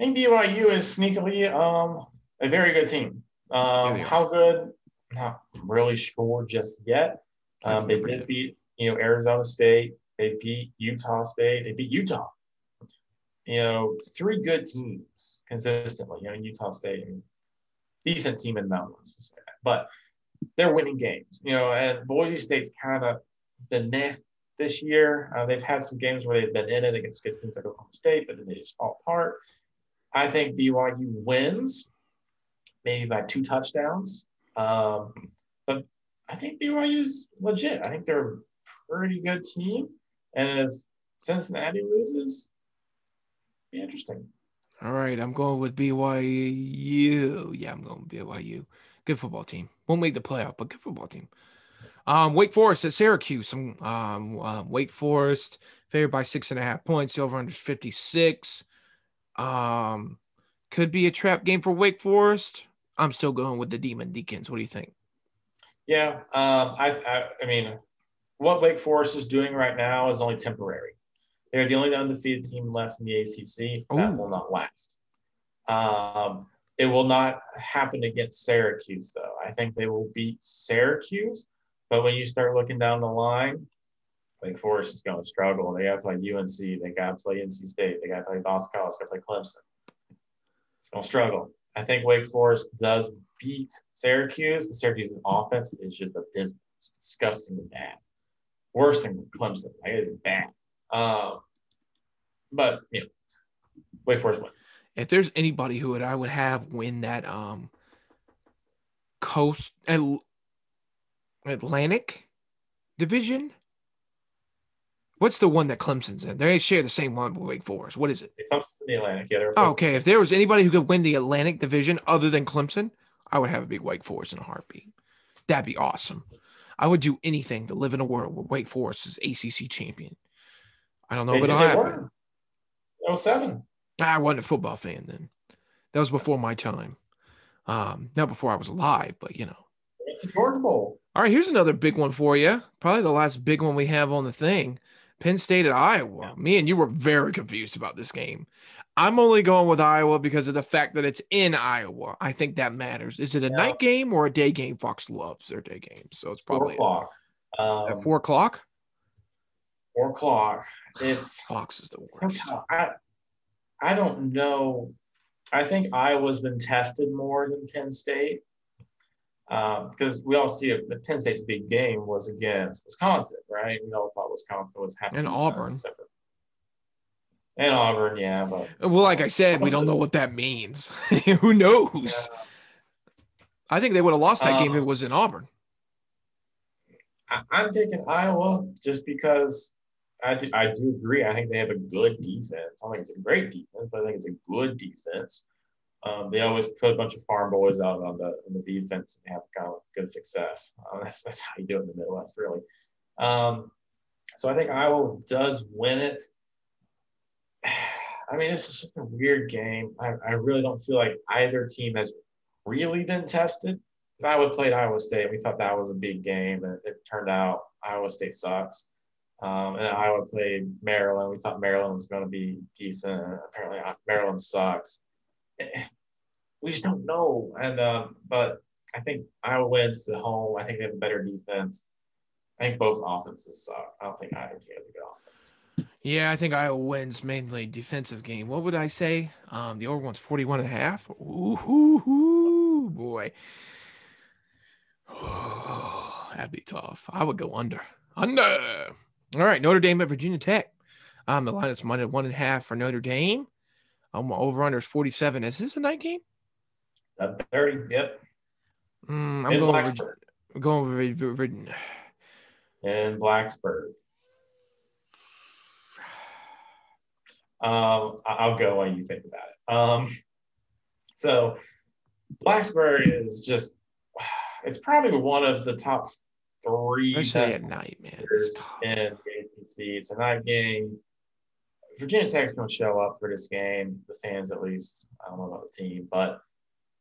I think BYU is sneakily um, a very good team. Um, how good? Not really sure just yet. Um, they did beat you know Arizona State. They beat Utah State. They beat Utah. You know, three good teams consistently. You know, Utah State, decent team in Mountain West, we'll say that. but they're winning games. You know, and Boise State's kind of been meh this year. Uh, they've had some games where they've been in it against good teams like Oklahoma State, but then they just fall apart. I think BYU wins, maybe by two touchdowns. Um, but I think BYU's legit. I think they're a pretty good team. And if Cincinnati loses, be interesting. All right, I'm going with BYU. Yeah, I'm going with BYU. Good football team. Won't make the playoff, but good football team. Um, Wake Forest at Syracuse. Um, um, uh, Wake Forest favored by six and a half points. Over under 56. Um, could be a trap game for Wake Forest. I'm still going with the Demon Deacons. What do you think? Yeah. Um, I, I, I mean, what Wake Forest is doing right now is only temporary. They're the only undefeated team left in the ACC. That will not last. Um, it will not happen against Syracuse, though. I think they will beat Syracuse. But when you start looking down the line, Wake Forest is going to struggle. They got to play UNC. They got to play NC State. They got to play Boston College. Got to play Clemson. It's going to struggle. I think Wake Forest does beat Syracuse, but Syracuse's offense is just abysmal. It's disgustingly bad. Worse than Clemson. Like, it is bad. Um, but, you know, Wake Forest wins. If there's anybody who would I would have win that um coast Atl- Atlantic division. What's the one that Clemson's in? They share the same one with Wake Forest. What is it? It comes to the Atlantic. Yeah, Oh, okay. If there was anybody who could win the Atlantic division other than Clemson, I would have a big Wake Forest in a heartbeat. That'd be awesome. I would do anything to live in a world where Wake Forest is ACC champion. I don't know They if it'll happen. were. Oh, seven. I wasn't a football fan then. That was before my time. Um, not before I was alive, but you know. It's a Bowl. All right, here's another big one for you. Probably the last big one we have on the thing. Penn State at Iowa. Yeah. Me and you were very confused about this game. I'm only going with Iowa because of the fact that it's in Iowa. I think that matters. Is it a Yeah. night game or a day game? Fox loves their day games, so it's Four probably o'clock. Um, at four o'clock. Four o'clock. It's Fox is the worst. I, I don't know. I think Iowa's been tested more than Penn State because we all see it. The Penn State's big game was against Wisconsin, right? We all thought Wisconsin was half And Auburn. for- And Auburn, yeah, but Well, like I said, we don't know what that means. Who knows? yeah. I think they would have lost that game if it Um, was in Auburn. I, I'm taking Iowa just because I do, I do agree. I think they have a good defense. I don't think it's a great defense, but I think it's a good defense. Um, they always put a bunch of farm boys out on the on the defense and have kind of good success. Uh, that's that's how you do it in the Midwest, really. Um, so I think Iowa does win it. I mean, this is just a weird game. I, I really don't feel like either team has really been tested. Because Iowa played Iowa State. We thought that was a big game, and it turned out Iowa State sucks. Um, and Iowa played Maryland. We thought Maryland was going to be decent. Apparently, uh, Maryland sucks. We just don't know. And um, but I think Iowa wins at home. I think they have a better defense. I think both offenses suck. I don't think either team has a good offense. Yeah, I think Iowa wins mainly defensive game. What would I say? Um, the over one's 41 and a half. Ooh, hoo, hoo, boy. Oh, that'd be tough. I would go under. Under. All right, Notre Dame at Virginia Tech. Um, the line is one one and a half for Notre Dame. Um, over under is 47. Is this a night game? Thirty. Yep. Mm, I'm In going. Blacksburg. I'm going. Vir- Vir- Vir- In Blacksburg. Um, I'll go while you think about it. Um, so Blacksburg is just, it's probably one of the top three Especially at night, man. It's in the ACC. It's a night game. Virginia Tech's going to show up for this game, the fans at least. I don't know about the team, but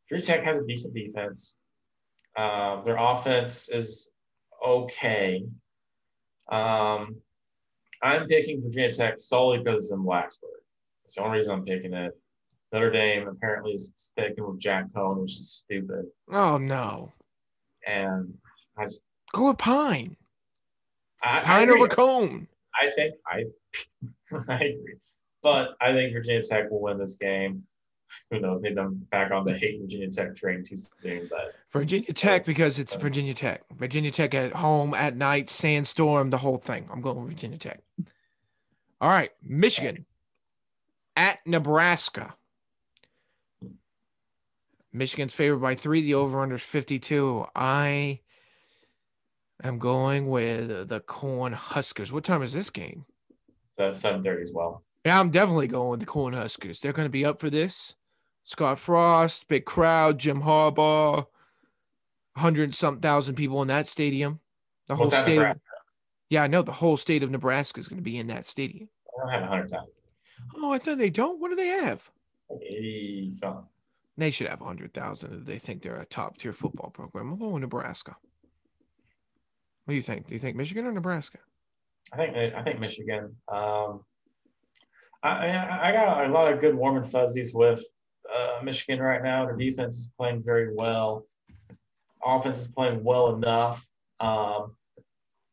Virginia Tech has a decent defense. Um, their offense is okay. Um, I'm picking Virginia Tech solely because it's in Blacksburg. It's the only reason I'm picking it. Notre Dame apparently is sticking with Jack Coan, which is stupid. Oh no. And I just Go with Pyne. I, I Pyne agree. over Coan. I think I I agree. But I think Virginia Tech will win this game. Who knows? Maybe I'm back on the hate Virginia Tech train too soon, but Virginia Tech because it's Virginia Tech. Virginia Tech at home at night, sandstorm, the whole thing. I'm going with Virginia Tech. All right, Michigan at Nebraska. Michigan's favored by three. The over under is 52. I am going with the Corn Huskers. What time is this game? So seven thirty as well. Yeah, I'm definitely going with the Corn Huskers. They're going to be up for this. Scott Frost, big crowd, Jim Harbaugh, hundred some thousand people in that stadium. The whole state. Of, yeah, I know the whole state of Nebraska is going to be in that stadium. I don't have a hundred thousand. Oh, I thought they don't. What do they have? Eighty something. They should have hundred thousand if they think they're a top tier football program. I'm going with Nebraska. What do you think? Do you think Michigan or Nebraska? I think I think Michigan. Um, I, I got a lot of good warm and fuzzies with uh, Michigan right now. Their defense is playing very well. Offense is playing well enough. Um,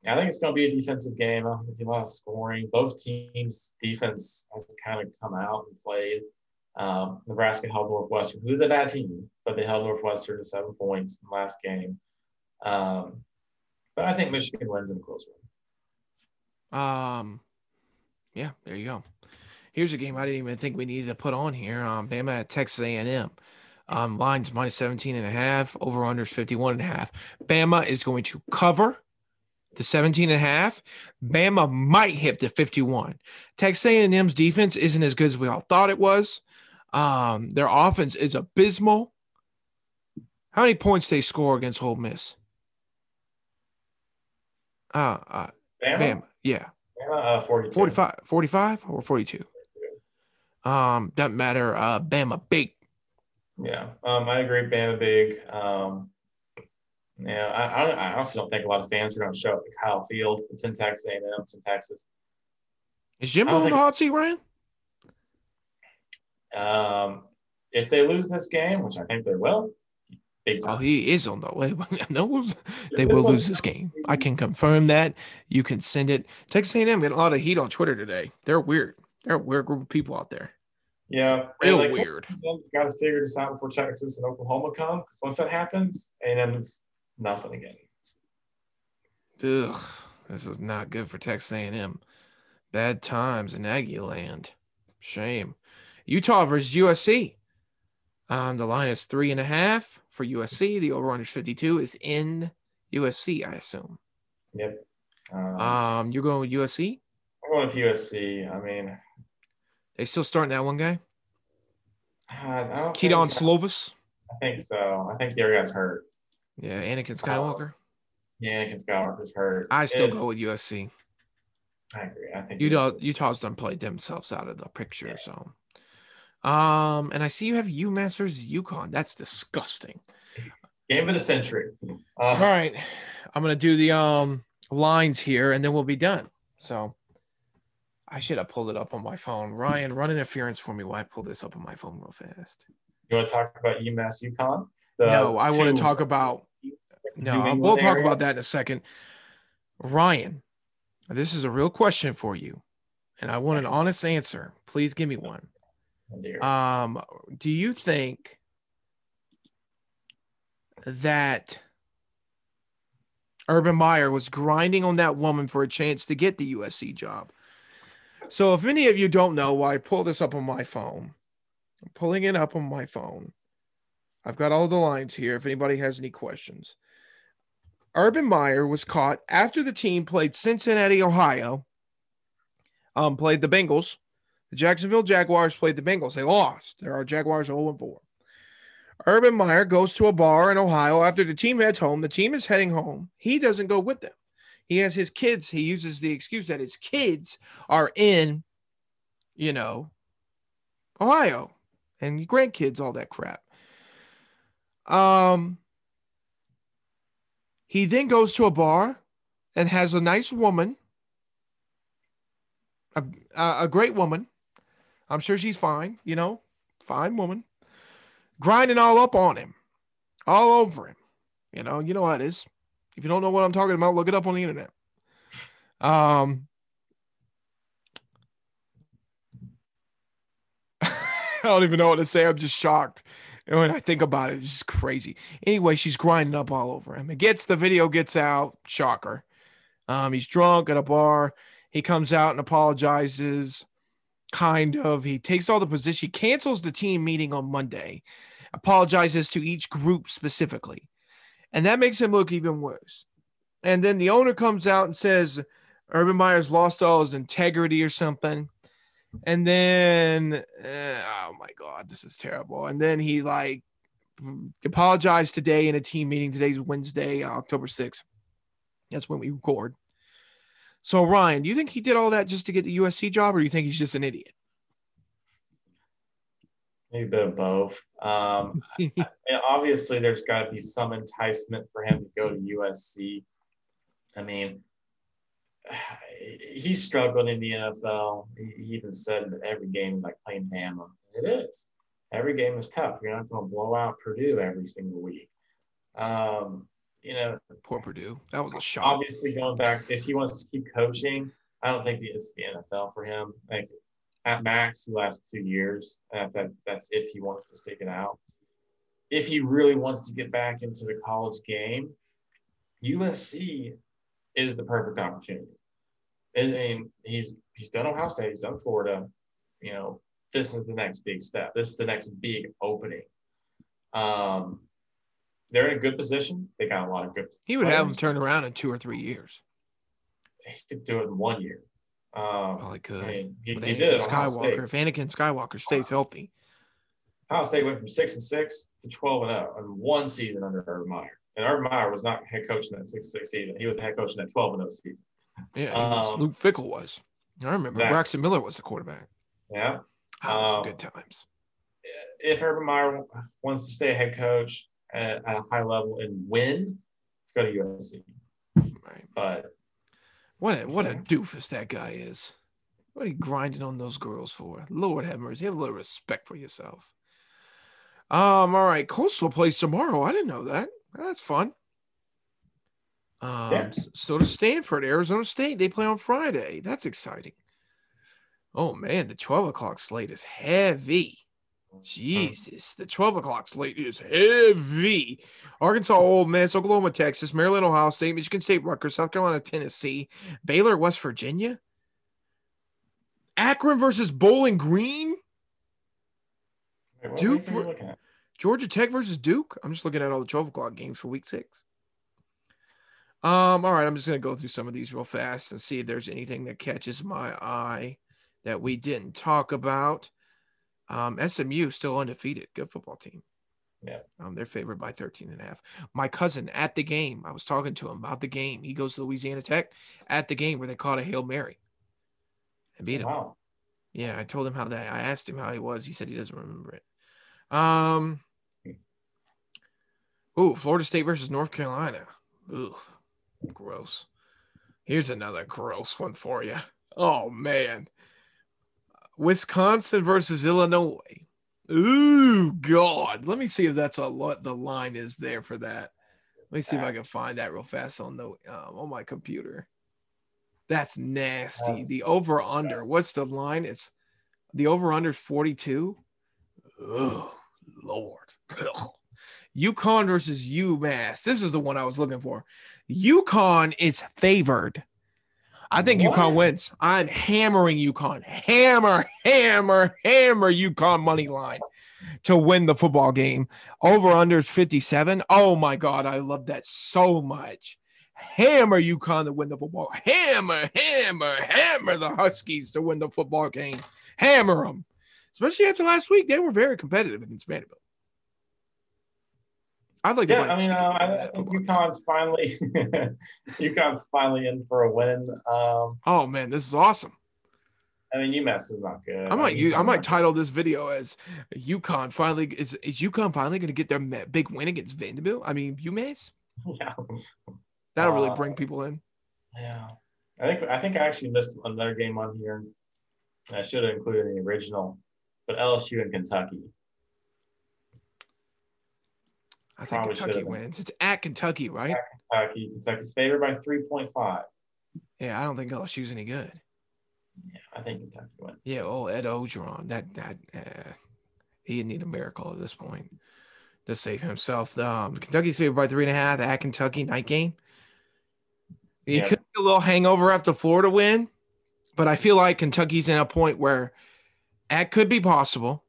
I think it's going to be a defensive game. I think a lot of scoring. Both teams' defense has kind of come out and played. Um, Nebraska held Northwestern, who's a bad team, but they held Northwestern to seven points in the last game. Um, but I think Michigan wins in a close one. Um, yeah, there you go. Here's a game I didn't even think we needed to put on here. Um, Bama at Texas A&M. Um, lines minus 17 and a half, over under 51 and a half. Bama is going to cover the 17 and a half. Bama might hit the 51. Texas A&M's defense isn't as good as we all thought it was. Um, their offense is abysmal. How many points they score against Ole Miss? Uh, uh Bama, Bama, yeah. Uh, 42. 45, 45 or 42. Um, doesn't matter. Uh, Bama big. Yeah, um, I agree. Bama big. Um, yeah, I, I, I honestly don't think a lot of fans are going to show up at Kyle Field. It's in Texas A&M. It's in Texas. Is Jimbo I don't on the hot seat, Ryan? Um, if they lose this game, which I think they will, big Oh, he is on the way. no, they will lose this game. I can confirm that. You can send it. Texas A&M getting a lot of heat on Twitter today. They're weird. They're a weird group of people out there. Yeah, Real like, weird. Got to figure this out before Texas and Oklahoma come. Once that happens, A&M is nothing again. Ugh, this is not good for Texas A&M. Bad times in Aggie land. Shame. Utah versus USC. Um, the line is three and a half for USC. The over under 52 is in USC, I assume. Yep. Um, Um, you're going with USC? I'm going with USC. I mean, They still starting that one guy? I I don't Kedon Slovis? I think so. I think the other guy's hurt. Yeah, Anakin Skywalker. Yeah, Anakin Skywalker's hurt. I still It's- go with USC. I agree. I think Utah, Utah's done played themselves out of the picture. Yeah. So, um, and I see you have UMass versus UConn. That's disgusting. game of the century. Uh, All right, I'm gonna do the um lines here, and then we'll be done. So, I should have pulled it up on my phone. Ryan, run interference for me while I pull this up on my phone real fast. You want to talk about UMass UConn? The no, I want to talk about. No, we'll talk area? about that in a second. Ryan, this is a real question for you, and I want an honest answer. Please give me one. Um, do you think that Urban Meyer was grinding on that woman for a chance to get the USC job? So, if any of you don't know why I pull this up on my phone, I'm pulling it up on my phone. I've got all the lines here if anybody has any questions. Urban Meyer was caught after the team played Cincinnati, Ohio, um, played the Bengals. The Jacksonville Jaguars played the Bengals. They lost. There are Jaguars 0 4. Urban Meyer goes to a bar in Ohio after the team heads home. The team is heading home. He doesn't go with them. He has his kids. He uses the excuse that his kids are in, you know, Ohio and grandkids, all that crap. Um, he then goes to a bar and has a nice woman, a, a great woman. I'm sure she's fine, you know, fine woman, grinding all up on him, all over him. You know, you know how it is. If you don't know what I'm talking about, look it up on the internet. Um, I don't even know what to say. I'm just shocked. And when I think about it, it's just crazy. Anyway, she's grinding up all over him. It gets the video gets out. Shocker. Um, he's drunk at a bar. He comes out and apologizes. Kind of. He takes all the position. He cancels the team meeting on Monday. Apologizes to each group specifically. And that makes him look even worse. And then the owner comes out and says Urban Meyer's lost all his integrity or something. And then, uh, oh my God, this is terrible. And then he like apologized today in a team meeting. Today's Wednesday, October 6th. That's when we record. So, Ryan, do you think he did all that just to get the USC job, or do you think he's just an idiot? Maybe a bit of both. Um, obviously, there's got to be some enticement for him to go to USC. I mean, he struggled in the NFL. He even said that every game is like playing Bama. It is. Every game is tough. You're not going to blow out Purdue every single week. Um, you know, poor Purdue. That was a shock. Obviously, going back, if he wants to keep coaching, I don't think it's the NFL for him. Like at max, he lasts two years. That that's if he wants to stick it out. If he really wants to get back into the college game, USC is the perfect opportunity. I mean, he's he's done Ohio State, he's done Florida. You know, this is the next big step. This is the next big opening. Um, they're in a good position. They got a lot of good. He would players. have them turn around in two or three years. He could do it in one year. Um, Probably could. I mean, he, he did. Skywalker. If Anakin Skywalker stays healthy, Ohio State went from six and six to twelve and zero in one season under Urban Meyer. And Urban Meyer was not head coach in that six six season. He was the head coach in that twelve and zero season. yeah, Um, Luke Fickell was. I remember exactly. Braxton Miller was the quarterback. Yeah. Oh, Um, good times. if Urban Meyer wants to stay a head coach at, at a high level and win, let's go to USC. Right. But What a what a doofus that guy is. What are you grinding on those girls for? Lord have mercy. Have a little respect for yourself. Um, all right. Coastal plays tomorrow. I didn't know that. That's fun. Um, Yeah. so does Stanford, Arizona State. They play on Friday. That's exciting. Oh man, the 12 o'clock slate is heavy. Jesus, the 12 o'clock slate is heavy. Arkansas, Ole Miss, Oklahoma, Texas, Maryland, Ohio State, Michigan State, Rutgers, South Carolina, Tennessee, Baylor, West Virginia, Akron versus Bowling Green, wait, Duke week are you ver- looking at? Georgia Tech versus Duke. I'm just looking at all the 12 o'clock games for week six. Um, all right, I'm just gonna go through some of these real fast and see if there's anything that catches my eye that we didn't talk about. Um, SMU still undefeated, good football team. Yeah. Um, they're favored by 13 and a half. My cousin at the game, I was talking to him about the game. He goes to Louisiana Tech at the game where they caught a Hail Mary and beat him. Wow. Yeah, I told him how that. I asked him how he was. He said he doesn't remember it. Um. Ooh, Florida State versus North Carolina. Ooh, gross. Here's another gross one for you. Oh man, Wisconsin versus Illinois. Ooh, God. Let me see if that's a lot. the line is there for that. Let me see if I can find that real fast on the um, on my computer. That's nasty. The over under. What's the line? It's the over under 42. Oh, Lord. UConn versus UMass. This is the one I was looking for. UConn is favored. I think What? UConn wins. I'm hammering UConn. Hammer, hammer, hammer UConn money line to win the football game. Over under 57. Oh my God. I love that so much. Hammer UConn to win the football. Hammer, hammer, hammer the Huskies to win the football game. Hammer them. Especially after last week, they were very competitive against Vanderbilt. I'd like to Yeah, a I mean, uh, I, I think. UConn's finally UConn's finally in for a win. Um, Oh man, this is awesome. I mean, UMass is not good. I might I might title this video as UConn finally is is UConn finally going to get their big win against Vanderbilt? I mean UMass. Yeah, That'll really Uh, bring people in. yeah. I think I think I actually missed another game on here. I should have included the original, but LSU and Kentucky. I think probably Kentucky wins. It's at Kentucky, right? At Kentucky, Kentucky's favored by three point five. Yeah, I don't think LSU's any good. Yeah, I think Kentucky wins. Yeah, oh Ed Orgeron, that that uh, he'd need a miracle at this point to save himself. Um, Kentucky's favored by three and a half at Kentucky night game. It Yeah. could be a little hangover after Florida win, but I feel like Kentucky's in a point where that could be possible.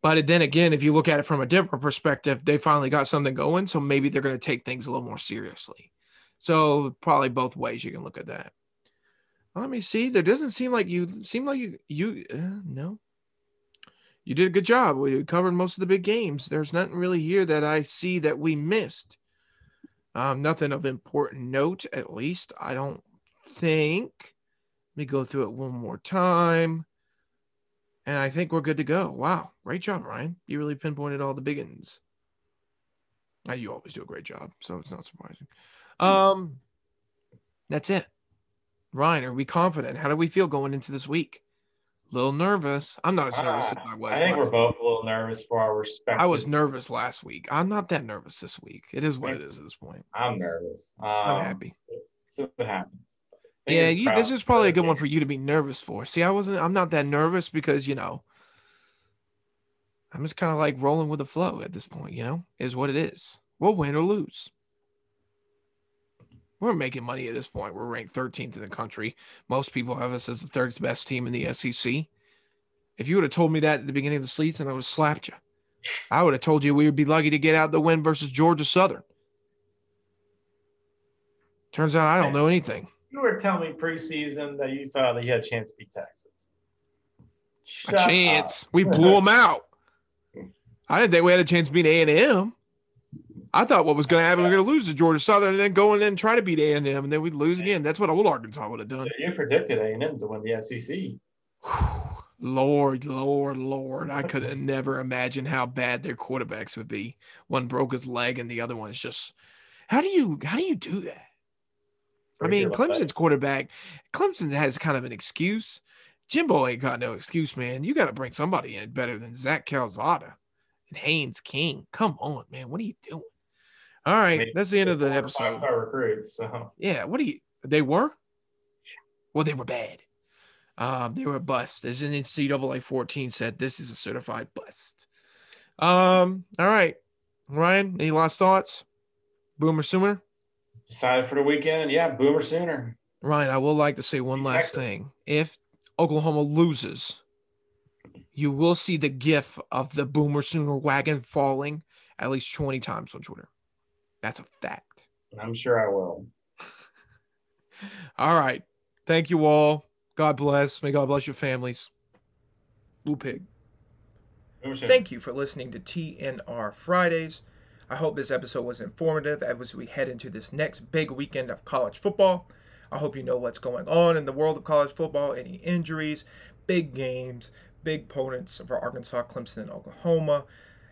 But then again, if you look at it from a different perspective, they finally got something going, so maybe they're going to take things a little more seriously. So probably both ways you can look at that. Let me see. There doesn't seem like you seem like you you uh, no. You did a good job. We covered most of the big games. There's nothing really here that I see that we missed. Um, nothing of important note, at least. I don't think. Let me go through it one more time. And I think we're good to go. Wow. Great job, Ryan. You really pinpointed all the big ends. Uh, you always do a great job, so it's not surprising. Um, that's it. Ryan, are we confident? How do we feel going into this week? A little nervous. I'm not as nervous as I was. I think last we're both a little nervous for our respect. I was nervous last week. I'm not that nervous this week. It is what it is at this point. I'm nervous. Um, I'm happy. So what happens? Yeah, you, this is probably a good one for you to be nervous for. See, I wasn't. I'm not that nervous because you know. I'm just kind of like rolling with the flow at this point. You know, is what it is. We'll win or lose. We're making money at this point. We're ranked 13th in the country. Most people have us as the third best team in the SEC. If you would have told me that at the beginning of the season, I would have slapped you. I would have told you we would be lucky to get out the win versus Georgia Southern. Turns out I don't know anything. You were telling me preseason that you thought that you had a chance to beat Texas. A Shut up. chance. We blew them out. I didn't think we had a chance to beat A and M. I thought what was going to happen, we are going to lose to Georgia Southern and then go in and try to beat A and M, and then we'd lose again. That's what old Arkansas would have done. You predicted A&M to win the SEC. Lord, Lord, Lord! I could have never imagined how bad their quarterbacks would be. One broke his leg, and the other one is just. How do you how do you do that? I mean, Clemson's quarterback, Clemson has kind of an excuse. Jimbo ain't got no excuse, man. You got to bring somebody in better than Zach Calzada and Haynes King. Come on, man. What are you doing? All right, mean, that's the end of the episode. Recruits. So Yeah, what do you? They were. Well, they were bad. Um, they were a bust. As in NCAA 14 said, this is a certified bust. Um, all right, Ryan, any last thoughts? Boomer Sooner. Decided for the weekend. Yeah, Boomer Sooner. Ryan, I will like to say one last Texas. thing. If Oklahoma loses, you will see the gif of the Boomer Sooner wagon falling at least 20 times on Twitter. That's a fact. I'm sure I will. All right. Thank you all. God bless. May God bless your families. Blue Pig. Thank you for listening to TNR Fridays. I hope this episode was informative as we head into this next big weekend of college football. I hope you know what's going on in the world of college football, any injuries, big games, big opponents for Arkansas, Clemson, and Oklahoma,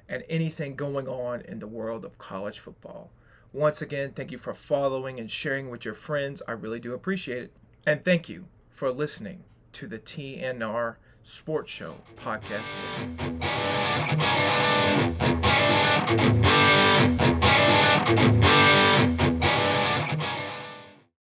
and anything going on in the world of college football. Once again, thank you for following and sharing with your friends. I really do appreciate it. And thank you for listening to the TNR Sports Show podcast.